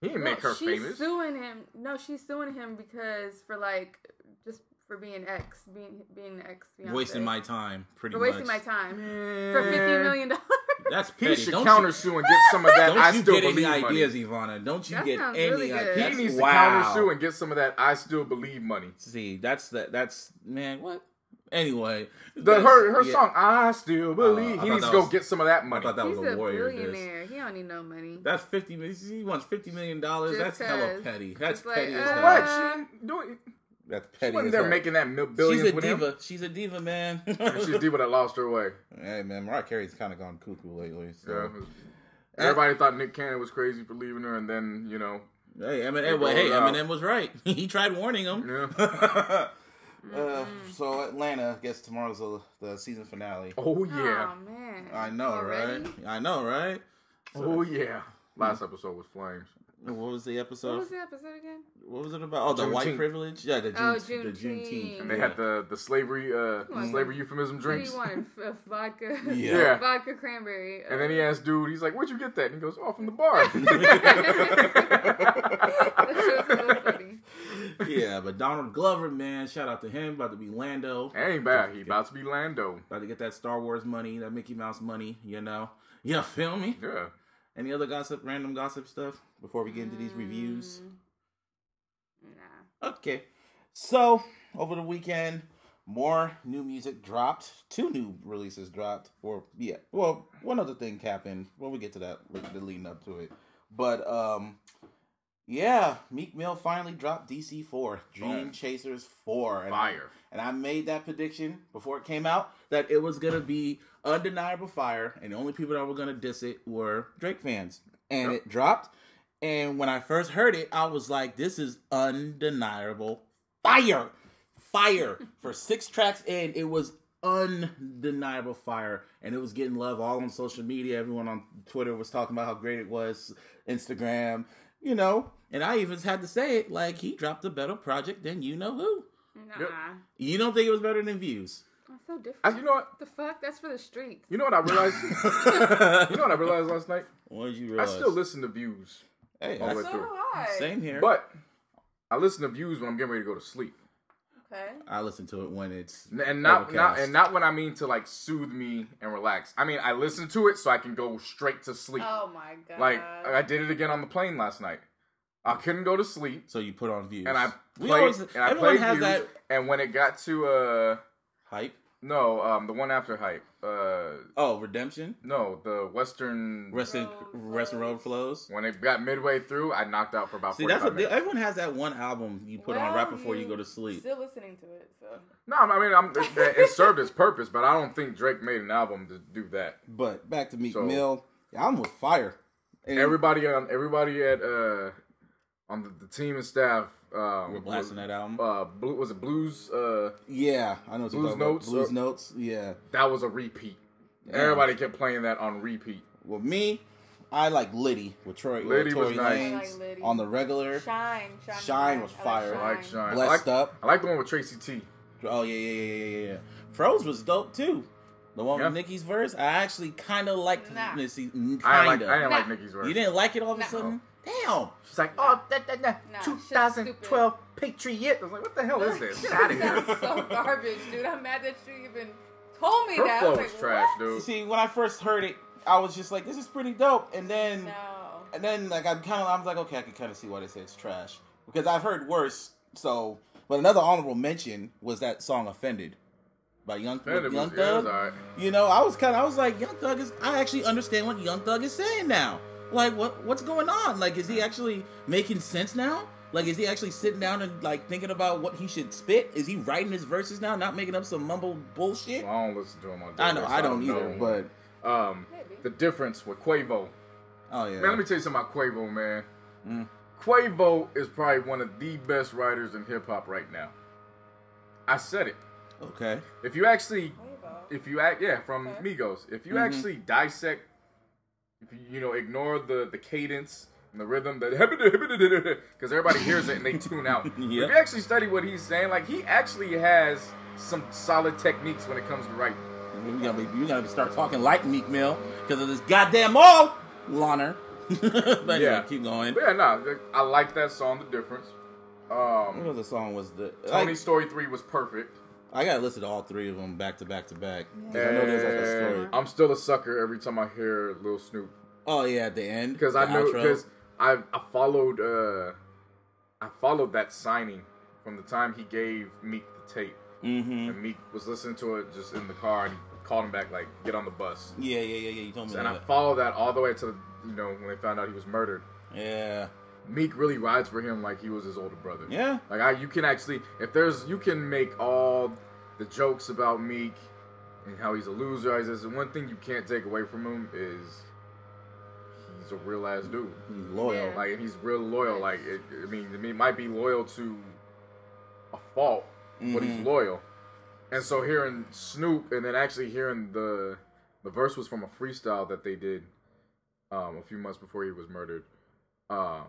He didn't make her she's famous. suing him. No, she's suing him because for like just for being ex, being being ex. wasting my time, pretty for much. wasting my time for fifty million dollars. That's He petty. should don't counter you, sue and get some of that. don't I you still get any believe money. ideas, Yvanna? Don't you That get any really ideas? He That's- needs to counter sue and get some of that. I still believe money. See, that's that. That's man. What? Anyway, The, her her yeah. song. I still believe. I he needs to go was- get some of that money. I money. thought that He's was a a warrior. diss. billionaire. He don't need no money. That's fifty. He wants fifty million dollars. Just That's hella petty. That's It's like, petty as uh, hell. what? She didn't do it. That's She petty. wasn't there making that mil- She's a with him. diva. She's a diva, man. She's a diva that lost her way. Hey man, Mariah Carey's kind of gone cuckoo lately. So. Yeah. Everybody thought Nick Cannon was crazy for leaving her, and then you know, Hey, Eminem. Well, hey. Eminem was right. he tried warning him. yeah. uh, so Atlanta gets tomorrow's the, the season finale. Oh yeah. Oh man. I know, Already? right? I know, right? Oh yeah. Last episode was flames. What was the What episode? was the episode again? What was it about? Oh, the white Juneteenth. privilege. Yeah, the June, Oh, the Juneteenth. And they had the the slavery uh Come on. slavery euphemism What drinks. do you want? F- vodka. Yeah. Yeah. vodka cranberry. And then he asked dude, he's like, "Where'd you get that?" And he goes, "Oh, from the bar." yeah, but Donald Glover, man, shout out to him. About to be Lando. Ain't bad. He about to be Lando. About to get that Star Wars money, that Mickey Mouse money. You know. You feel me? Yeah. Any other gossip, random gossip stuff before we get into these reviews? Nah. Okay. So, over the weekend, more new music dropped. Two new releases dropped. Or, yeah. Well, one other thing happened. When we get to that, the leading up to it. But, um, yeah, Meek Mill finally dropped DC 4, Dream. Chasers 4. And Fire. and I made that prediction before it came out that it was gonna be undeniable fire, and the only people that were gonna diss it were Drake fans. And Yep. it dropped. And when I first heard it, I was like, "This is undeniable fire, fire!" For six tracks in, it was undeniable fire, and it was getting love all on social media. Everyone on Twitter was talking about how great it was. Instagram, you know. And I even had to say it like he dropped a better project than you know who. Nah. Yep. You don't think it was better than views? That's so different. I, you know what? the fuck? That's for the streets. You know what I realized? you know what I realized last night? what did you realize? I still listen to views Hey, All the way that's So through. do I. same here. But I listen to views when I'm getting ready to go to sleep. Okay. I listen to it when it's And not, not and not when I mean to like soothe me and relax. I mean I listen to it so I can go straight to sleep. Oh my god. like I did it again on the plane last night. I couldn't go to sleep, so you put on views. and I played. always- and I everyone played has views, that And when it got to uh hype. No um the one after hype uh Oh, redemption. no the Western Western Western road flows. when it got midway through I knocked out for about See, forty that's what minutes. everyone has that one album you put on right Well, before you go to sleep. Still listening to it, so. No, I mean I'm, it, it served its purpose, but I don't think Drake made an album to do that. But back to Meek So- Mill, the album was fire. And Everybody on everybody at uh on the, the team and staff um, we're blasting that album. Uh, blue was it blues? Uh, yeah, I know. What you're Blues about. Notes Blues or- notes. Yeah. that was a repeat. Yeah. Everybody kept playing that on repeat. Well, me, I like Litty with Tory. Litty with was nice. Lanez like Litty. on the regular. Shine, shine, Shine was fire. I like Shine. I Blessed like, up. I like the one with Tracy T. Oh yeah, yeah, yeah, yeah, yeah, yeah. Froze was dope too. The one Yeah. with Nicki's verse, I actually kind of liked Nah. Missy. I didn't like of. I didn't like Nicki's verse. You didn't like it all of a Nah. sudden? Damn. She's like, oh, that, that, that Nah, 2012 Patriot. I was like, what the hell is this? Get out of here. so garbage, dude. I'm mad that you even told me Her that. I flow was was like, trash, what? dude. See, when I first heard it, I was just like, "This is pretty dope," and then, No. and then like I'm kind of, I was like, "Okay, I can kind of see why they say it's trash," because I've heard worse. So, but another honorable mention was that song "Offended" by Young, Young was- yeah, it was Thug. You know, I was kind of, I was like, Young Thug is. I actually understand what Young Thug is saying now. Like, what what's going on? Like, is he actually making sense now? Like, is he actually sitting down and like thinking about what he should spit? Is he writing his verses now, not making up some mumble bullshit? Well, I don't listen to him on I know, daily, I don't either, know. but Um, Maybe. the difference with Quavo. oh yeah, Man, let me tell you something about Quavo, man. Mm. Quavo is probably one of the best writers in hip hop right now. I said it. okay, If you actually, if you act, yeah, from Okay. Migos. If you Mhm. actually dissect, if you, know, ignore the the cadence and the rhythm, because everybody hears it and they tune out. If you actually study what he's saying, like he actually has some solid techniques when it comes to writing. you gotta be, you gotta start talking like Meek Mill because of this goddamn all Loner. but yeah, Yeah. keep going. But yeah, no, I like that song. The difference. What Um, the song? Was the Tony like, story three was perfect. I gotta listen to all three of them back to back to back. 'Cause I know there's like a story. I'm still a sucker every time I hear Lil Snoop Oh yeah, at the end because I know because I I followed uh I followed that signing from the time he gave Meek the tape Mm-hmm. and Meek was listening to it just in the car and he called him back like get on the bus Yeah, yeah, yeah, yeah. You told me and I followed that all the way to you know when they found out he was murdered. Yeah, Meek really rides for him like he was his older brother. yeah. Like I, you can actually, if there's, you can make all the jokes about Meek and how he's a loser. He's this. One thing you can't take away from him is he's a real ass dude. He's loyal. Yeah. Like, and he's real loyal. Like, it, I mean, I mean, might be loyal to a fault, but he's Mhm. loyal. And so hearing Snoop, and then actually hearing the the verse was from a freestyle that they did um, a few months before he was murdered. Um,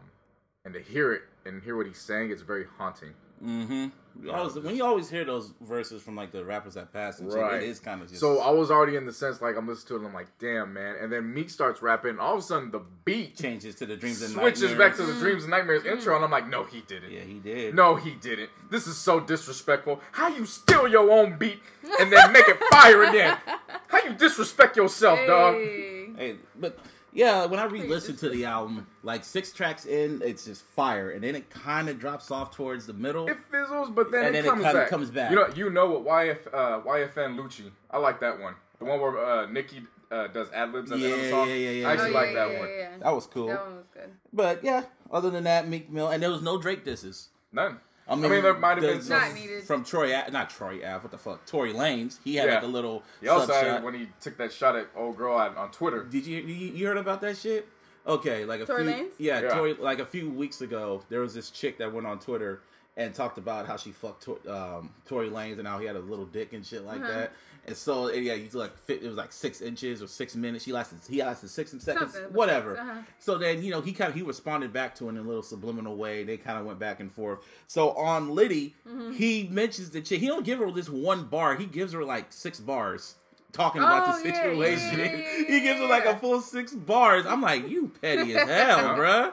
and to hear it and hear what he's saying, it's very haunting. Mm-hmm. You always, when you always hear those verses from like the rappers that passed, and shit, Right. it is kind of just So I was already in the sense like I'm listening to it, and I'm like, damn man. And then Meek starts rapping, and all of a sudden the beat changes to the dreams and switches nightmares. back to the Dreams and Nightmares intro, and I'm like, no, he didn't. Yeah, he did. No, he didn't. This is so disrespectful. How you steal your own beat and then make it fire again? How you disrespect yourself, dog? Hey. Hey, but yeah, when I re-listened to the album, like six tracks in, it's just fire, and then it kind of drops off towards the middle. It fizzles, but then, And it, then it comes, kinda back. comes back. You know, you know what YF, uh, YFN Lucci. I like that one. The one where uh, Nicki uh, does ad libs at the the Yeah, song. yeah, yeah, yeah. I actually Oh, like that yeah, one. yeah, yeah. That was cool. That one was good. But yeah, other than that, Meek Mill, and there was no Drake disses. None. I mean, mean, there might have the- been some- Not needed. from Troy, A- not Troy Ave, what the fuck, Tory Lanez. He had Yeah. like a little He also had shot. when he took that shot at old girl on, on Twitter. Did you, you you heard about that shit? Okay, like a Tory few Lanez? yeah, Yeah. Tory like a few weeks ago, there was this chick that went on Twitter and talked about how she fucked um, Tory Lanez and how he had a little dick and shit like Uh-huh. that. And so yeah, he's like fit, it was like six inches or six minutes. She lasted he lasted six seconds, Something. whatever. Uh-huh. So then you know he kind of he responded back to it in a little subliminal way. They kind of went back and forth. So on Litty, Mm-hmm. he mentions the chick. He don't give her this one bar. He gives her like six bars. Talking about Oh, the yeah, yeah, situation, yeah, yeah, he gives her like a full six bars. I'm like, you petty as hell, bruh.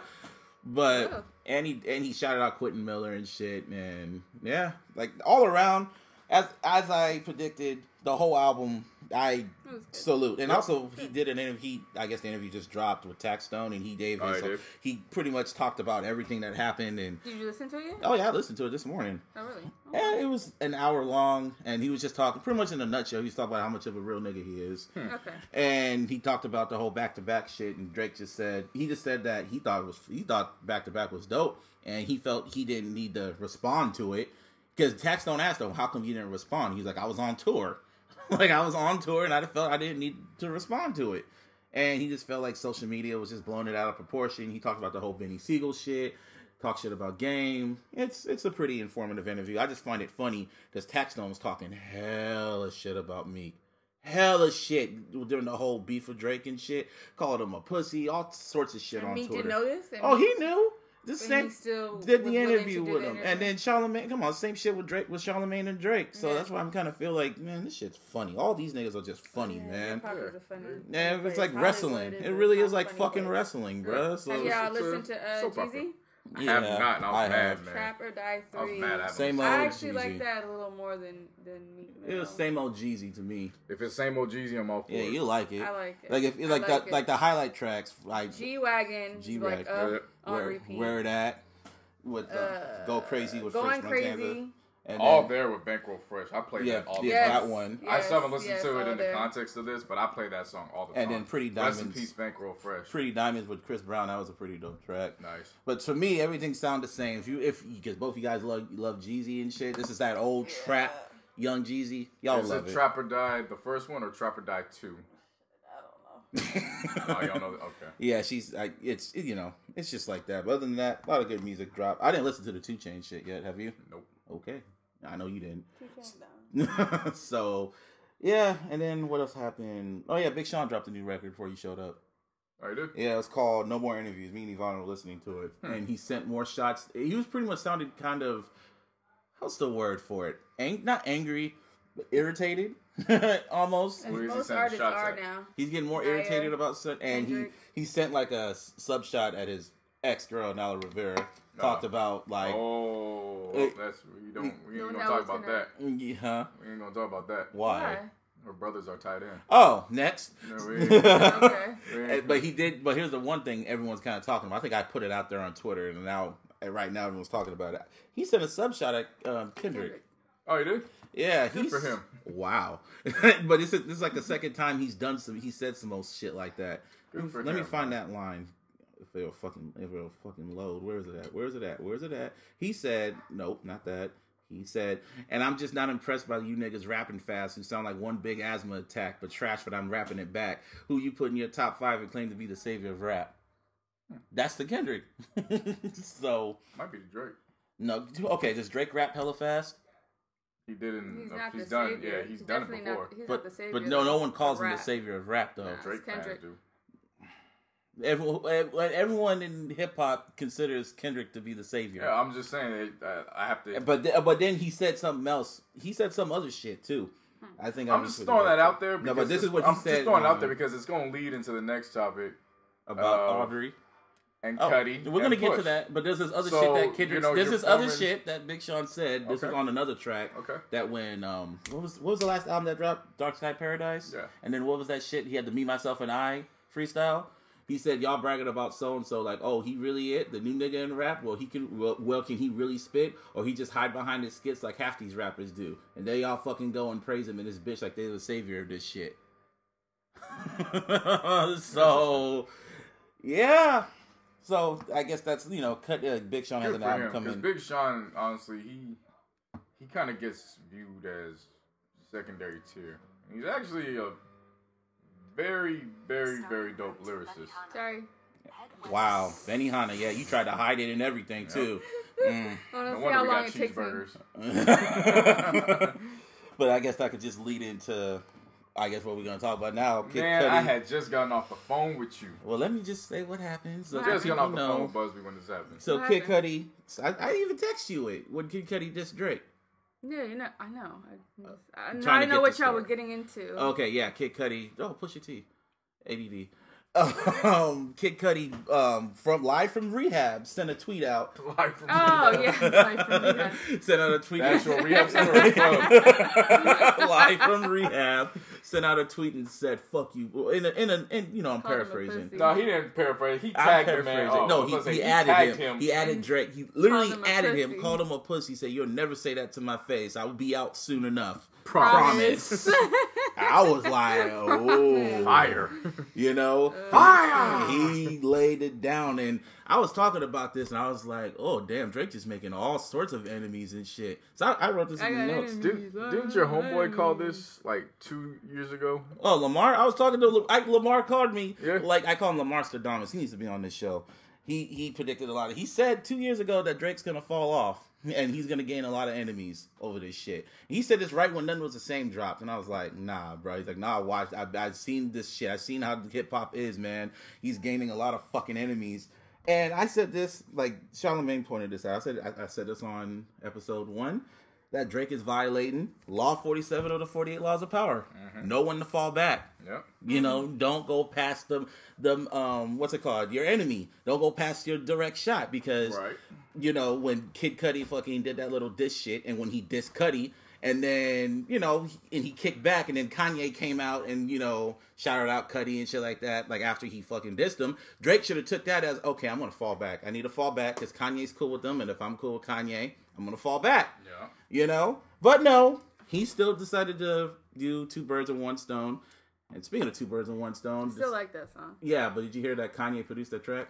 But Oh. and he and he shouted out Quentin Miller and shit, and yeah, like all around, as as I predicted, the whole album I It was good. salute. And also, he did an interview. He, I guess the interview just dropped with Taxstone, and he gave Oh, his. he he pretty much talked about everything that happened, and Did you listen to it yet? oh yeah, I listened to it this morning. Oh, really? Oh. And it was an hour long, and he was just talking pretty much in a nutshell. He was talking about how much of a real nigga he is. Hmm. Okay. And he talked about the whole back to back shit, and Drake just said he just said that he thought it was he thought back to back was dope, and he felt he didn't need to respond to it because Tax don't ask him how come you didn't respond. He's like I was on tour, like I was on tour, and I felt I didn't need to respond to it, and he just felt like social media was just blowing it out of proportion. He talked about the whole Beanie Sigel shit. Talk shit about game. It's it's a pretty informative interview. I just find it funny because Taxstone was talking hella shit about Meek hella shit during the whole beef with Drake and shit. Called him a pussy, all sorts of shit And on Meek Twitter. didn't know this? And oh, he knew. The but same he still did was the interview to do with the him, interview? and then Charlamagne. Come on, same shit with Drake with Charlamagne and Drake. So Yeah. that's why I'm kind of feel like, man, this shit's funny. All these niggas are just funny, Yeah, man. hip-hop is a funny- Yeah, it's like wrestling. wresling. It really is like funny fucking wrestling, wresling, bruh. So Have y'all It's listened to uh, soap opera. Jeezy? I have not, and I was I mad, have. man. Trap or Die I was 3. mad at him. Same old I actually Jeezy. like that a little more than than Meek It was same old Jeezy to me. If it's same old Jeezy, I'm all for Yeah, it. you like it. I like it. Like if I like like the it. like the highlight tracks, like G Wagon, G like Wagon. up on where repeat. where it at with uh, Uh, go crazy with going French crazy. Montana. And all then- there with Bankroll Fresh. I played Yeah, that all yeah, the time. that one. I still haven't listened yes, to it all in the context of this, but I play that song all the And time. And then Pretty Diamonds. Rest in Diamonds. peace, Bankroll Fresh. Pretty Diamonds with Chris Brown. That was a pretty dope track. nice. But for me, everything sounded the same. If you if because both you guys love love Jeezy and shit, this is that old trap young Jeezy. Y'all Is love it it. Trap or Die the first one or Trap or Die two? I don't know. Oh, y'all know. Okay. yeah, she's like it's you know it's just like that. But other than that, a lot of good music drop. I didn't listen to the Two Chain shit yet. Have you? Nope. Okay, I know you didn't. Two chains down. so yeah, and then what else happened? Oh yeah, Big Sean dropped a new record before you showed up. Oh, you did? Yeah, it's called No More Interviews. Me and Yvanna were listening to it, Hmm. and he sent more shots. He was pretty much sounded kind of what's the word for it? Ang- not angry, but irritated, almost. As Where is he most sending artists shots are at? now. He's getting more Naya, irritated about stuff, and he Kendrick. he sent like a sub shot at his ex girl Naya Rivera. Talked Oh. about like, oh, It- that's we don't. We ain't now gonna talk about gonna- that. yeah, We ain't gonna talk about that. why? Her brothers are tied in. Oh, next. No, we Okay. we And- ain't- but he did. But here's the one thing everyone's kind of talking about. I think I put it out there on Twitter, and now and right now everyone's talking about it. He sent a sub shot at um, Kendrick. Oh, you did? Yeah, Good he's for him. Wow, but this is this is like the second time he's done some. He said some old shit like that. Good for Let me him, find man. that line. If it'll fucking if it'll fucking load. Where is it at? Where is it at? Where is it at? He said, nope, not that. He said, and I'm just not impressed by you niggas rapping fast who sound like one big asthma attack, but trash but I'm rapping it back. Who you put in your top five and claim to be the savior of rap? That's the Kendrick. so Might be the Drake. no, okay. Does Drake rap hella fast? He did in. He's uh, not he's the done. savior. Yeah, he's done it definitely before. Not, he's But not the savior. but no, no one calls of him the savior of rap though. Nah. Drake fans Kendrick. do. Everyone, everyone in hip hop considers Kendrick to be the savior. Yeah, I'm just saying. Uh, I have to. But th- but then he said something else. He said some other shit too. I think I'm just throwing that out there. No, Because but this is what he I'm said Just throwing out uh, there because it's going to lead into the next topic. about uh, Audrey. And Oh, Cudi. we're gonna get to that, but there's this other So, shit that you Kendrick. know, there's this other shit that Big Sean said. This Okay. on another track. Okay. That when um what was what was the last album that dropped? Dark Sky Paradise. Yeah. And then what was that shit? He had to meet Myself and I freestyle. He said y'all bragging about so and so like oh he really it the new nigga in rap well he can well, well can he really spit or he just hide behind his skits like half these rappers do and they all fucking go and praise him and this bitch like they're the savior of this shit. so yeah, so I guess that's you know cut uh, Big Sean has Good an album him. coming. Big Sean, honestly, he he kind of gets viewed as secondary tier. He's actually a very, very, very dope lyricist. Sorry. Wow, Benny Hanna, yeah, you tried to hide it and everything too. Mm. I want No see wonder how we long got it takes me. cheeseburgers. but I guess that could just lead into, I guess what we're gonna talk about now. Kid Man, Cudi. I had just gotten off the phone with you. Well, let me just say what happens. So What Just people gotten off the phone know. with Busby when this happened. So What Kid happened? Cudi, I, I even text you it when Kid Cudi dissed Drake. Yeah, you know, I know. I, just, I, now I know what y'all were getting into. Okay, yeah, Kid Cudi. Oh, push your T, ADD. um, Kid Cudi um, from live from rehab sent a tweet out. Live from Oh yeah, live from rehab. sent out a tweet. The actual rehab center or club? live from rehab, sent out a tweet and said "fuck you." In a, in a, in, you know, I'm Called him a paraphrasing. No, he didn't paraphrase. He tagged him, man. paraphrasing. Oh, no, I was he, he, added tagged him. He added Drake. He literally him a added him, called him a pussy. Said, "You'll never say that to my face. I will be out soon enough." Promise. I was like, "Oh, Fire. You know, uh. Fire! He laid it down, and I was talking about this, and I was like, "Oh, damn, Drake just making all sorts of enemies and shit." So I, I wrote this I in the notes. enemies. Didn't, didn't your homeboy call this like two years ago? Oh, Lamar! I was talking to La- I, Lamar. Called me Yeah. like I call him Lamar Stradamus. He needs to be on this show. He he predicted a lot of. He said two years ago that Drake's gonna fall off and he's gonna gain a lot of enemies over this shit. He said this right when None Was the Same dropped, and I was like, Nah, bro. He's like, Nah, watch. I, I've seen this shit. I've seen how hip hop is, man. He's gaining a lot of fucking enemies. And I said this, like Charlamagne pointed this out. I said I, I said this on episode one that Drake is violating Law 47 of the 48 Laws of Power. No one to fall back. Yep. You know, don't go past the the um what's it called? Your enemy. Don't go past your direct shot because Right. you know when Kid Cudi fucking did that little diss shit, and when he dissed Cudi, and then you know, and he kicked back, and then Kanye came out and you know shouted out Cudi and shit like that. Like after he fucking dissed him, Drake should have took that as okay. I'm gonna fall back. I need to fall back because Kanye's cool with them, and if I'm cool with Kanye, I'm gonna fall back Yeah. you know. But no, he still decided to do two birds with one stone. And speaking of two birds with one stone, Still this- like that song. yeah. But did you hear that Kanye produced that track?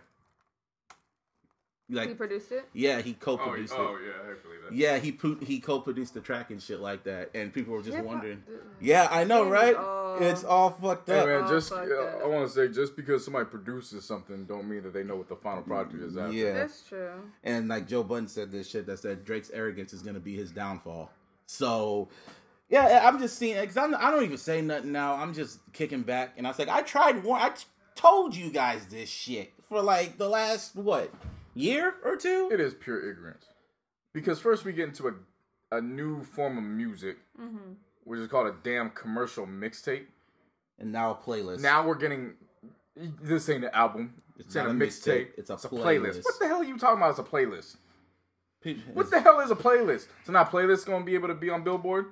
Like, he produced it. yeah, he Oh, co-produced oh it. Oh yeah, I believe that. Yeah, he pu- he co-produced the track and shit like that, and people were just Hip-hop- wondering. Yeah, I know, right? all- It's all fucked Hey up. man, Oh, just uh. I want to say, just because somebody produces something, don't mean that they know what the final product is. After. Yeah. That's true. And like Joe Budden said this shit that said Drake's arrogance is gonna be his downfall. So yeah, I'm just seeing because I'm I don't even say nothing now. I'm just kicking back, and I was like, I tried one. I t- told you guys this shit for like the last what year or two. It is pure ignorance. Because first we get into a a new form of music, Mm-hmm. which is called a damn commercial mixtape. And now a playlist. Now we're getting this ain't an album. It's, It's ain't a not a mixtape. mixtape, it's a playlist. playlist. What the hell are you talking about as a playlist? What the hell is a playlist? So now playlist gonna be able to be on Billboard?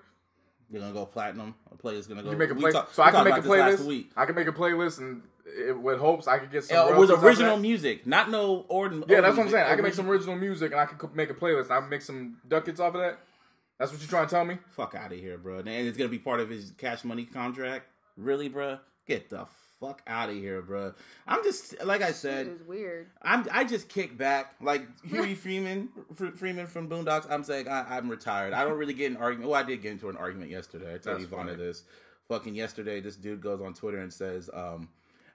You're gonna go platinum. A playlist gonna go. You make a we play, talk- so I can make a about this last playlist. I can make a playlist and it, with hopes I could get some. Uh, with royalties off of original music, not no ordinary. Yeah, that's what I'm saying. I can make some original music and I can make a playlist. I can make some ducats off of that. That's what you're trying to tell me? Fuck out of here, bro. And it's gonna be part of his cash money contract. Really, bro? Get the fuck out of here, bro. I'm just like I It said. is weird. I'm I just kick back like Huey Freeman Fre- Freeman from Boondocks. I'm saying I, I'm retired. I don't really get an argument. Well, I did get into an argument yesterday. I tell That's Yvanna funny. this. Fucking yesterday, this dude goes on Twitter and says, um,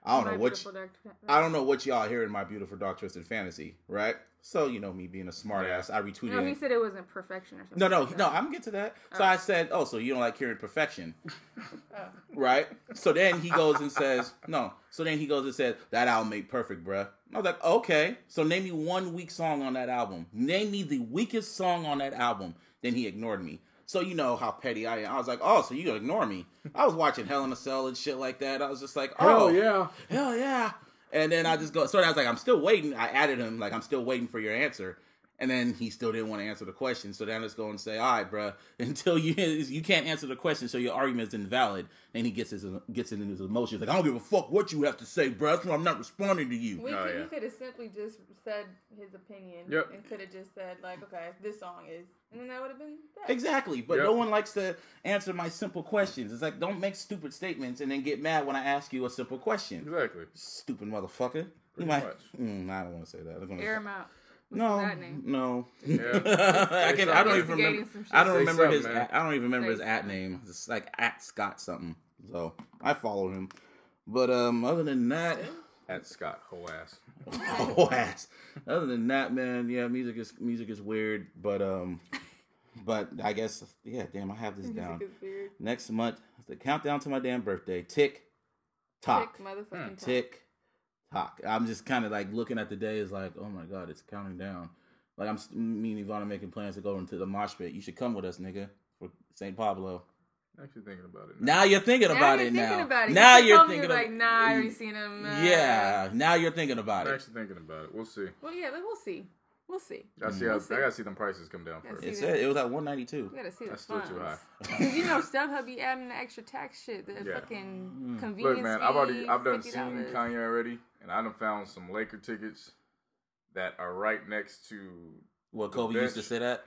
"I don't know what Beautiful Dark I don't know what y'all hear in my beautiful dark twisted fantasy, right?" So you know me being a smart Yeah. ass, I retweeted. No, he said it wasn't perfection or something. No, no, like no. I'm gonna get to that. So oh. I said, "Oh, so you don't like hearing perfection, Oh. right?" So then he goes and says, "No." So then he goes and says, "That album made perfect, bruh." I was like, "Okay." So name me one weak song on that album. Name me the weakest song on that album. Then he ignored me. So you know how petty I am. I was like, "Oh, so you gonna ignore me?" I was watching Hell in a Cell and shit like that. I was just like, "Oh, yeah. hell yeah. And then I just go, so I was like, I'm still waiting. I added him, like, I'm still waiting for your answer. And then he still didn't want to answer the question. So then I just go and say, all right, bruh, until you you can't answer the question, so your argument is invalid. And he gets his gets into his emotions. Like, I don't give a fuck what you have to say, bruh. That's why I'm not responding to you. We Oh, could, yeah. He could have simply just said his opinion Yep. and could have just said like, okay, this song is, and then that would have been that. Exactly, but Yep. no one likes to answer my simple questions. It's like don't make stupid statements and then get mad when I ask you a simple question. Exactly. Stupid motherfucker. You might. much. Mm, I don't want to say that. I'm gonna Air him out. No, name? no. Yeah. I can't. I don't even remember. I don't remember his. man. I don't even remember Say his at name. It's like at Scott something. So I follow him. But um, other than that, At Scott whole ass. oh ass. Other than that, man, yeah, music is music is weird. But um, but I guess yeah, damn, I have this down. Is weird. Next month, the countdown to my damn birthday. Tick, tock, Tick, motherfucking tock. tick, tock. I'm just kind of like looking at the day is like, oh my god, it's counting down. Like I'm me and Yvanna making plans to go into the mosh pit. You should come with us, nigga, for St. Pablo. Actually thinking about it. Now you're thinking about it Now about you're it thinking now. about it. Now You you're thinking like, of- nah, I already seen him. uh, Yeah, now you're thinking about I'm it. actually thinking about it. We'll see. Well, yeah, but we'll see. We'll see. I see. Mm. We'll see. I gotta see them prices come down first. It said it was at 192. We gotta see the That's still funds. too high. Cause you know StubHub be adding the extra tax shit, the Yeah. fucking Mm. convenience Look, man, fee, I've already I've done $50. seen Kanye already, and I done found some Laker tickets that are right next to What Kobe used to bench. say that.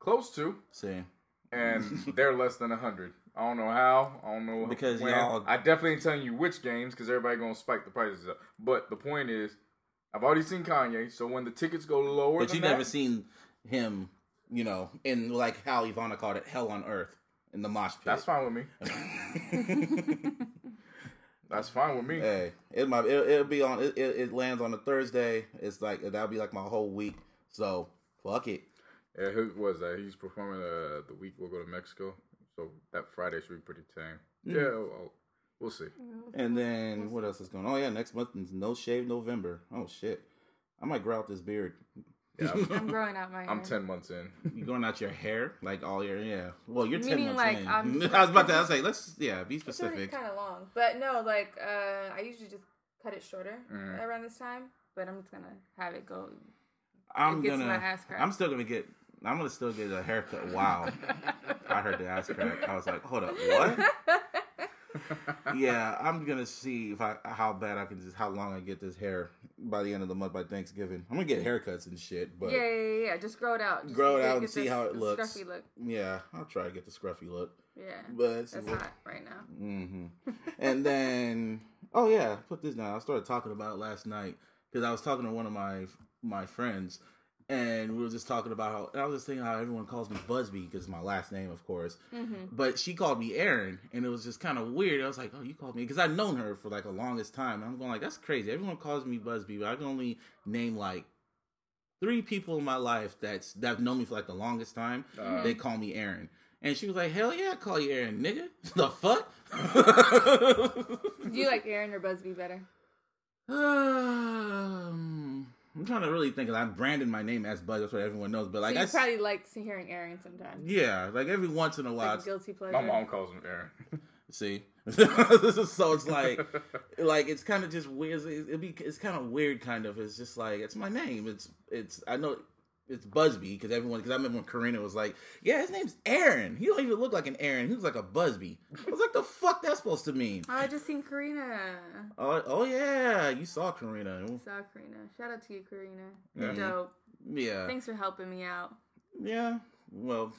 close to, See, and they're less than a hundred. I don't know how. I don't know Because when. y'all- I definitely ain't telling you which games because everybody gonna spike the prices up. But the point is, I've already seen Kanye, so when the tickets go lower, but than you that, never seen him, you know, in like how Yvanna called it, hell on earth in the mosh pit. That's fine with me. That's fine with me. Hey, it might it, it'll be on it, it, it lands on a Thursday. It's like that'll be like my whole week. So fuck it. Yeah, who was that? He's performing uh, the week we'll go to Mexico, so that Friday should be pretty tame. Mm. Yeah, well, we'll see. And then what else is going? on? Oh yeah, next month is No Shave November. Oh shit, I might grow out this beard. Yeah, I'm, I'm growing out my hair. I'm ten months in. You're growing out your hair like all your yeah. Well, you're ten months like, in. I'm- I was about to. I was like, let's yeah, be It's specific. kind of long, but no, like uh, I usually just cut it shorter Mm. around this time. But I'm just gonna have it go. I'm it gets gonna. ass cracked. I'm still gonna get. I'm gonna still get a haircut. Wow, I heard the ass crack. I was like, hold up, what? yeah, I'm gonna see if I how bad I can just how long I get this hair by the end of the month by Thanksgiving. I'm gonna get haircuts and shit, but yeah, yeah, yeah. Just grow it out. Just Grow it out and see how it looks. Scruffy look. yeah, I'll try to get the scruffy look. Yeah, But that's hot right now. hmm and then oh yeah, put this down. I started talking about it last night because I was talking to one of my my friends, and we were just talking about how and I was just thinking how everyone calls me Busby because my last name, of course. Mm-hmm. But she called me Aaron, and it was just kind of weird. I was like, "Oh, you called me," because I've known her for like the longest time. And I'm going like, "That's crazy." Everyone calls me Busby, but I can only name like three people in my life that's that have known me for like the longest time. Uh, They call me Aaron, and she was like, "Hell yeah, I call you Aaron, nigga." the fuck? Do you like Aaron or Busby better? um, I'm trying to really think. Of, I'm branding my name as Buzz. That's what everyone knows. But like, so I you s- probably like hearing Aaron sometimes. yeah, like every once in a while, Like guilty pleasure. my mom calls him Aaron. See, so it's like, like it's kind of just weird. It, it be it's kind of weird, kind of. It's just like it's my name. It's it's I know it's Busby because everyone because I remember when Karina was like, yeah, his name's Aaron. He don't even look like an Aaron. He looks like a Busby. I was like, the fuck that's supposed to mean? Oh, I just seen Karina. Oh, oh yeah, you saw Karina. Saw Karina. Shout out to you, Karina. Yeah. You're dope. Yeah, Thanks for helping me out. yeah. Well,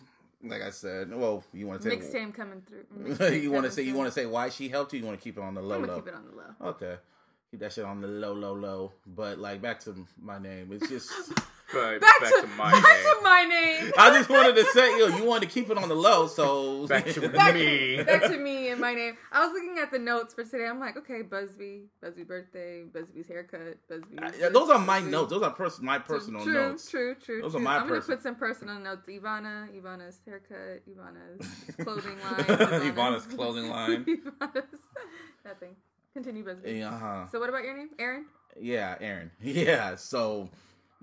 like I said, well, you want to say Mixtape coming through. you want to say you want to say why she helped you? You want to keep it on the low I'm low? keep it on the low. Okay. Keep that shit on the low, low, low. But like back to my name. It's just Back, back, to, to, my back name. to my name. I just wanted to say, yo, you wanted to keep it on the low, so Back to Back, me. back to me and my name. I was looking at the notes for today. I'm like, okay, Busby, Busby birthday, Busby's haircut, Busby. Yeah, those are my Busby. notes. Those are pers- my personal true, notes. True, true, Those are my I'm gonna put some personal notes. Yvanna, Yvanna's haircut, Yvanna's clothing line, Yvanna's clothing line. Yvanna's nothing. Continue, Busby. Uh-huh. So what about your name, Aaron? Yeah, Aaron. Yeah, so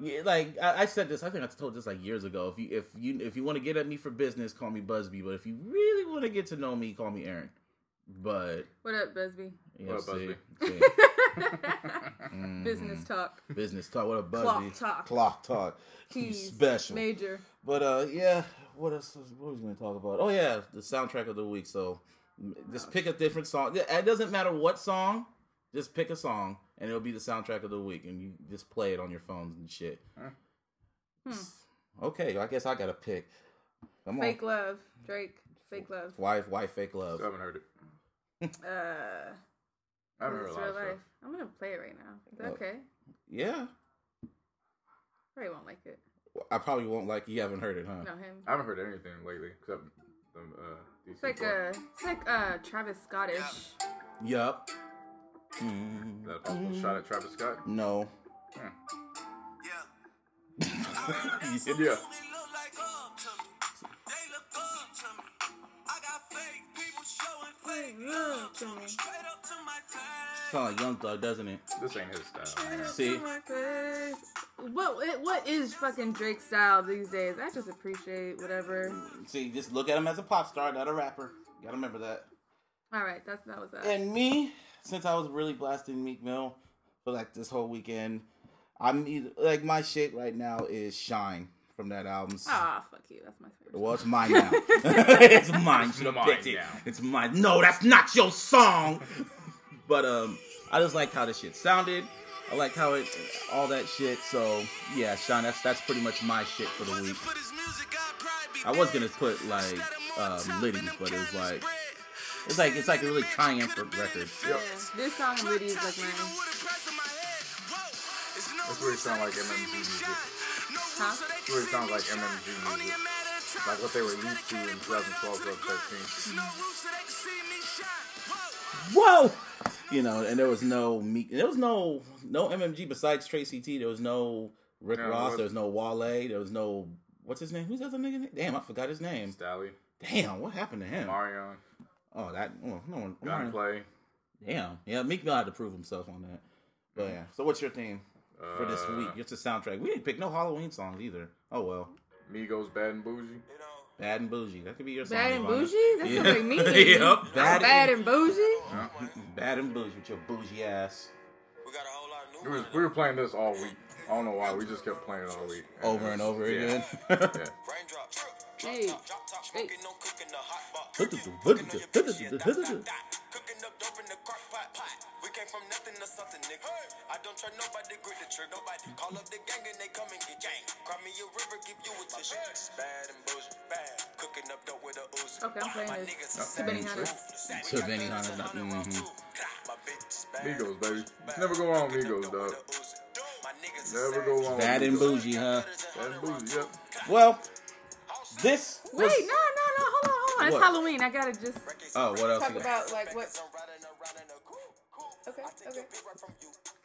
yeah, like I, I said this, I think I told this like years ago. If you if you if you want to get at me for business, call me Busby. But if you really want to get to know me, call me Aaron. But What up, Busby? yeah, What up, see, Busby? see. Mhm. Business talk. business talk. What a Busby. Clock talk. Clock talk. You Keys. special. Major. But uh, yeah. What else? What was we gonna talk about? Oh yeah, the soundtrack of the week. So just pick a different song. It doesn't matter what song. Just pick a song, and it'll be the soundtrack of the week, and you just play it on your phones and shit. Hmm. Okay, I guess I gotta pick. Come on, Fake love. Drake. Fake love. why? Why fake love? I haven't heard it. Uh. I haven't heard a it's lot real of life. stuff. I'm gonna play it right now. Is that okay? Yeah, Probably won't like it. I probably won't like. You haven't heard it, huh? No, him. I haven't heard anything lately except the uh, It's like part. uh, it's like uh, Travis Scottish. Yup. Mm-hmm. Is that a possible shot at Travis Scott? No. Hmm. Yeah. Sound like Young Thug, doesn't it? This ain't his style. man. See? To my face. What it- what is fucking Drake's style these days? I just appreciate whatever. See, just look at him as a pop star, not a rapper. You Gotta remember that. All right, that's that was that. And me, since I was really blasting Meek Mill for like this whole weekend, I'm either, like my shit right now is Shine from that album. Ah, fuck you. That's my favorite. Well, it's mine now. it's mine. You should have mine picked it. now. It's mine. No, that's not your song. but um, I just like how the shit sounded. I like how it, all that shit. So yeah, Shine. That's that's pretty much my shit for the week. I was gonna put like um, Litty, but it was like it's like it's like a really triumphant record. Yeah. This song really is like mine. That's what it sounds like MMG music. Huh? That's what it sounds like MMG music. Like what they were used to in 2012, 2013. Whoa. You know, and there was no Meek. There was no no MMG besides Tracy T. There was no Rick No, Ross. what- There was no Wale. There was no what's his name? Who's the other nigga? Damn, I forgot his name. Stalley, Damn, what happened to him? Marion, Oh, that oh, no one. Gunplay. Damn, yeah, Meek Mill had to prove himself on that. But yeah, so what's your theme for this Uh, week? It's a soundtrack. We didn't pick no Halloween songs either. Oh well, Migos, Bad and Bougie. Bad and Bougie. That could be your song. Bad and Yvanna. bougie? That Yeah. sounds like me. yep, Bad, bad, bad and, and bougie? bad and bougie with your bougie ass. We, was, we were playing this all week. I don't know why. We just kept playing it all week. Over and it was- over yeah. again. Yeah. Hey. Hey. I don't try nobody, grip the trick. Nobody call up the gang and they come and get gang. Cry me a river, give you a tissue. Bad and bullshit, bad. Cooking up dope with a Uzi. Okay, I'm playing My this. niggas To Benny Hunter. To Benny Hunter, not- mhm. My bitch is bad. Migos, baby. Never go wrong, with Migos, dog. My niggas is Never go wrong. Bad and bougie, huh? Bad and bougie, yep. Well, this Wait, was. no, no, no. Hold on, hold on. It's What? Halloween. I gotta just Oh, what else? talk you about like what. Okay, okay.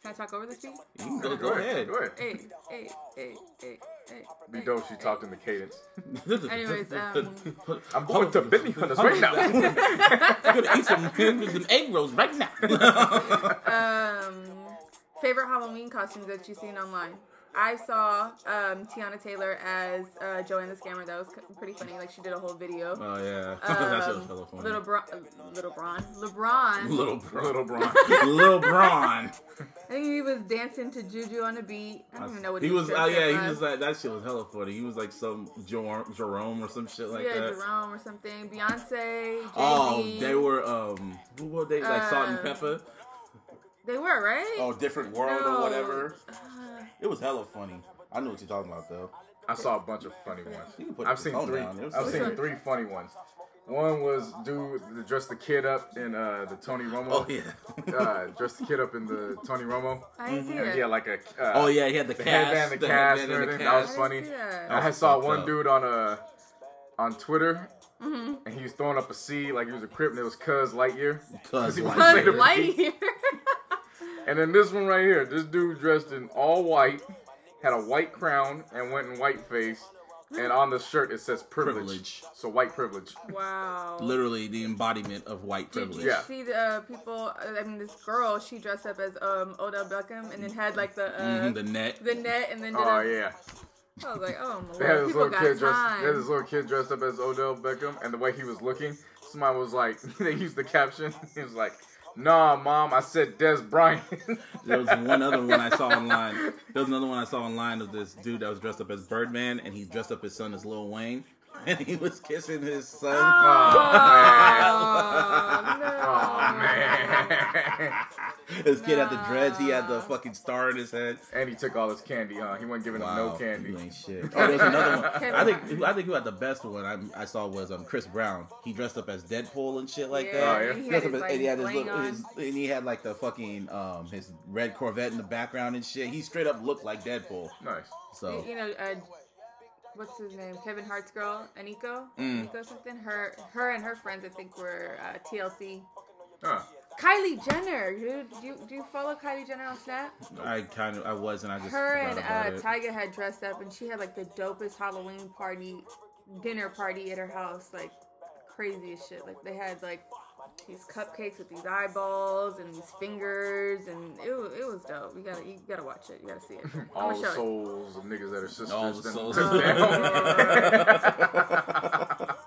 Can I talk over this beat? You can go, Go, go ahead. Go ahead. Hey, hey, hey, hey, hey. Be hey, dope. She hey. talked in the cadence. Anyways, um, I'm going to Benny Hunters right now. I'm gonna eat some, some egg rolls right now. um, favorite Halloween costumes that you've seen online. I saw um, Teyana Taylor as uh, Joanne the Scammer. That was pretty funny. Like she did a whole video. oh yeah, that shit was Um, hella funny. little Bron, uh, little Bron, LeBron. little bro, Little Bron. little Braun. I think he was dancing to Juju on the beat. I don't even know what he was. dressed Oh up yeah, he was like that. Shit was hella funny. He was like some Jerome, Jerome or some shit like yeah, that. Yeah, Jerome or something. Beyonce, Jay-Z. Oh, they were um, who were they? Like Salt and Uh, Pepper. They were right. Oh, different world No. or whatever. Uh, It was hella funny. I knew what you're talking about though. I saw a bunch of funny ones. You can put I've seen three. down. It was I've like- seen Which three funny ones. One was dude that dressed the kid up in uh, the Tony Romo. Oh yeah. Uh, dressed the kid up in the Tony Romo. I didn't see And it. he had like a. Uh, Oh yeah, he had the, The cast, headband, the the cast, headband and and the everything. That was cast. I funny. didn't see that. I saw one up. dude on uh on Twitter, Mm-hmm. and he was throwing up a C like he was a crip, and it was Cuz Lightyear. Cuz he was Lightyear. Cause Lightyear. And then this one right here, this dude dressed in all white, had a white crown, and went in white face. And on the shirt it says privilege. Privilege. So white privilege. wow. Literally the embodiment of white privilege. Did privilege. you Yeah. see the uh, people? uh, I mean, this girl, she dressed up as um, Odell Beckham and then had like the uh, Mhm, the net. the net and then did Oh a, yeah. I was like, oh my They had lord, people got kid dressed. They had this little kid dressed up as Odell Beckham, and the way he was looking, somebody was like, they used the caption. He was like, "Nah, mom, I said Dez Bryant." There was one other one I saw online. There was another one I saw online of this dude that was dressed up as Birdman, and he dressed up his son as Lil Wayne, and he was kissing his son. Oh, no. oh man. His kid had the dreads. He had the fucking star in his head. and he took all his candy, huh? He wasn't giving him no candy. You ain't shit. Oh, there's another one. I think I think who had the best one I, I saw was um Chris Brown. He dressed up as Deadpool and shit like Yeah, that. Oh, yeah. and he had his, as- like, and he had his, little, his and he had like the fucking um his red Corvette in the background and shit. He straight up looked like Deadpool. Nice. So You know, uh, what's his name? Kevin Hart's girl, Eniko, Mm. Eniko something. Her, her and her friends, I think, were uh, TLC. Huh. Kylie Jenner, dude. Do you, do you follow Kylie Jenner on Snap? I kind of I was and I just Her forgot and about uh, it. Tyga had dressed up, and she had like the dopest Halloween party, dinner party at her house, like crazy as shit. Like they had like these cupcakes with these eyeballs and these fingers, and it was, it was dope. You gotta you gotta watch it. You gotta see it. All the show it. souls of niggas that are sisters. All the souls. took.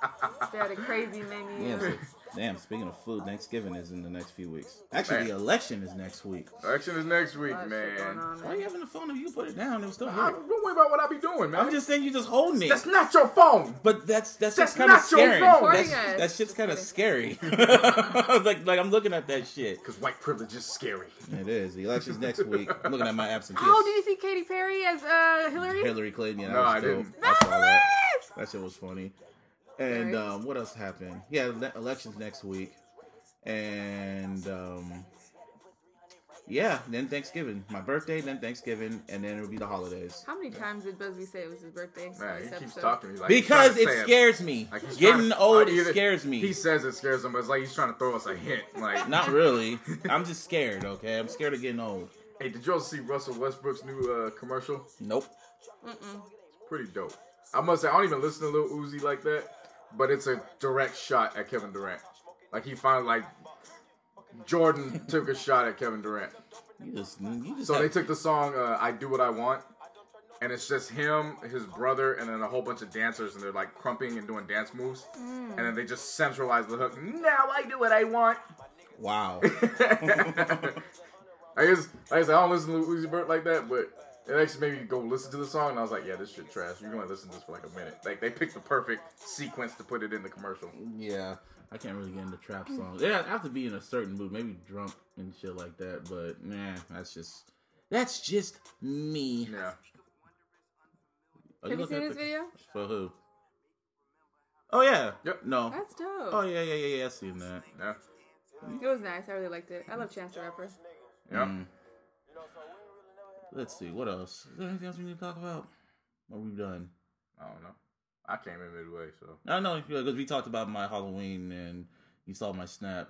They had a crazy menu. Yeah, Damn, speaking of food, Thanksgiving is in the next few weeks. Actually, Man. the election is next week. Election is next week, lot of man. Why are you having the phone if you put it down? It was still here. don't worry about what I be doing, man. I'm just saying you just holding it. That's not your phone. But that's that's, That's just kind of not your scary. phone. That's, that shit's kind of Just scary. like like I'm looking at that shit. Because white privilege is scary. It is. The election's next week. I'm looking at my absentee. Oh, did you see Katy Perry as uh, Hillary? Hillary Clinton. Yeah, that No, was I dope. didn't. I saw that. That shit was funny. And Nice. um, what else happened? Yeah, le- elections next week, and um, yeah, then Thanksgiving. My birthday, then Thanksgiving, and then it'll be the holidays. How many times did Busby say it was his birthday? Man, he keeps episode? talking. He's like, he's Because trying to it say scares me. Like he's Getting trying- old, or it either- scares me. He says it scares him, but it's like he's trying to throw us a hint. Like, Not really. I'm just scared. Okay, I'm scared of getting old. hey, did you all see Russell Westbrook's new uh, commercial? Nope. Pretty dope. I must say, I don't even listen to Lil Uzi like that, but it's a direct shot at Kevin Durant. Like he finally, like Jordan took a shot at Kevin Durant. You just, you just. So have- they took the song uh, "I Do What I Want," and it's just him, his brother, and then a whole bunch of dancers, and they're like crumping and doing dance moves, and then they just centralize the hook. Now I do what I want. wow. I guess, like I said, I don't listen to Uzi Vert like that, but it actually made me go listen to the song, and I was like, yeah, this shit trash. You're gonna listen to this for like a minute. Like they picked the perfect sequence to put it in the commercial. Yeah, I can't really get into trap songs. Yeah, I have to be in a certain mood, maybe drunk and shit like that. But man, that's just that's just me. Yeah. Are Have you looking seen this the- video? For who? Oh yeah. Yep. No. That's dope. Oh yeah, yeah, yeah, yeah. I seen that. Yeah. It was nice. I really liked it. I love Chance the Rapper. Yeah. Mm. Let's see. What else? Is there anything else we need to talk about? Or we done? I don't know. I came in midway, so I know because we talked about my Halloween and you saw my snap.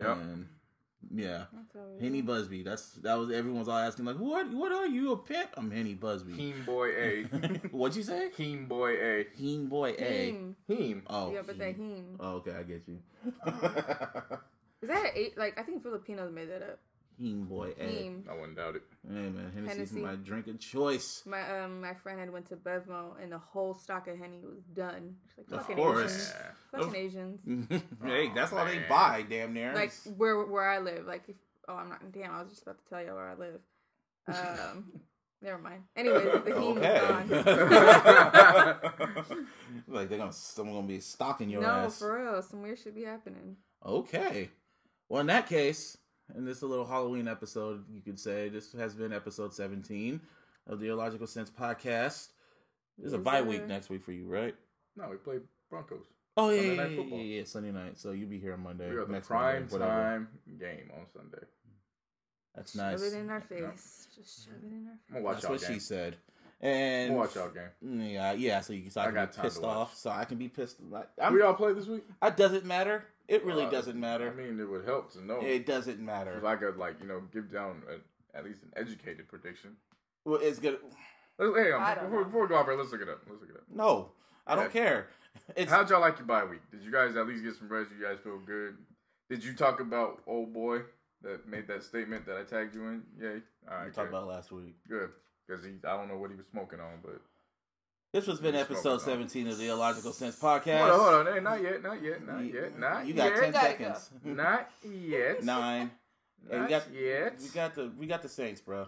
Yep. And yeah. That's Henny. Busby. That's that was everyone's all asking like, what? What are you a pimp? I'm Henny Busby. Heem Boy A. What'd you say? Heem Boy A. Heen boy A. Heem. Heem. Oh, Yeah, but that Heen. heme. Oh, okay, I get you. Is that a, eight? Like I think Filipinos made that up. Heen boy A. Heme. I wouldn't doubt it. Hey man, Hennessy's Hennessy. my drink of choice. My um my friend had went to Bevmo and the whole stock of henny was done. She's like Of fucking course. Asians. Yeah. Fucking Of- Asians. hey, that's all they buy, damn near. Like where where I live. Like if oh I'm not damn, I was just about to tell you where I live. Um never mind. Anyways, the heme okay. was gone. like they're gonna someone gonna be stalking your no, ass. for real. Some weird shit be happening. Okay. Well, in that case, in this is a little Halloween episode, you could say this has been episode 17 of the Illogical Sense podcast. There's a Yes, bye week next week for you, right? No, we play Broncos. Oh yeah, Sunday yeah, night yeah, yeah, yeah, Sunday night. So you'll be here on Monday. We are the prime Monday, time game on Sunday. That's Shove nice. it in our face. Just shove it in our face. I'm gonna watch That's what game. she said. I'm And gonna watch y'all game. Yeah, yeah. So you so I, I can got be pissed off. So I can be pissed. Like, Who I'm, y'all play this week? it doesn't matter. It really Uh, doesn't matter. I mean, it would help to know. it doesn't matter. If I could, like, you know, give down a, at least an educated prediction. Well, it's good. Let's, hey, um, before, before we go off here, let's look it up. Let's look it up. No, I don't care. It's How'd y'all like your bye week? Did you guys at least get some rest? You guys feel good? Did you talk about old boy that made that statement that I tagged you in? Yay! All we talked good. about last week. good because he I don't know what he was smoking on, but This has been episode smoking on. 17 of the Illogical Sense podcast. hold on, hold on, hey, not yet, not yet, not You- yet, not yet. you got yet, 10 Gotta seconds. not yet, Nine. Hey, not we got yet. we got the we got the Saints, bro.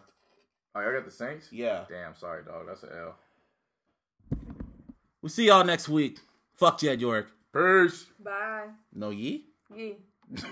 Oh, y'all got the Saints? Yeah. Damn, sorry, dog. That's an L. We'll see y'all next week. Fuck Jed York. Peace. Bye. No ye? Yeah.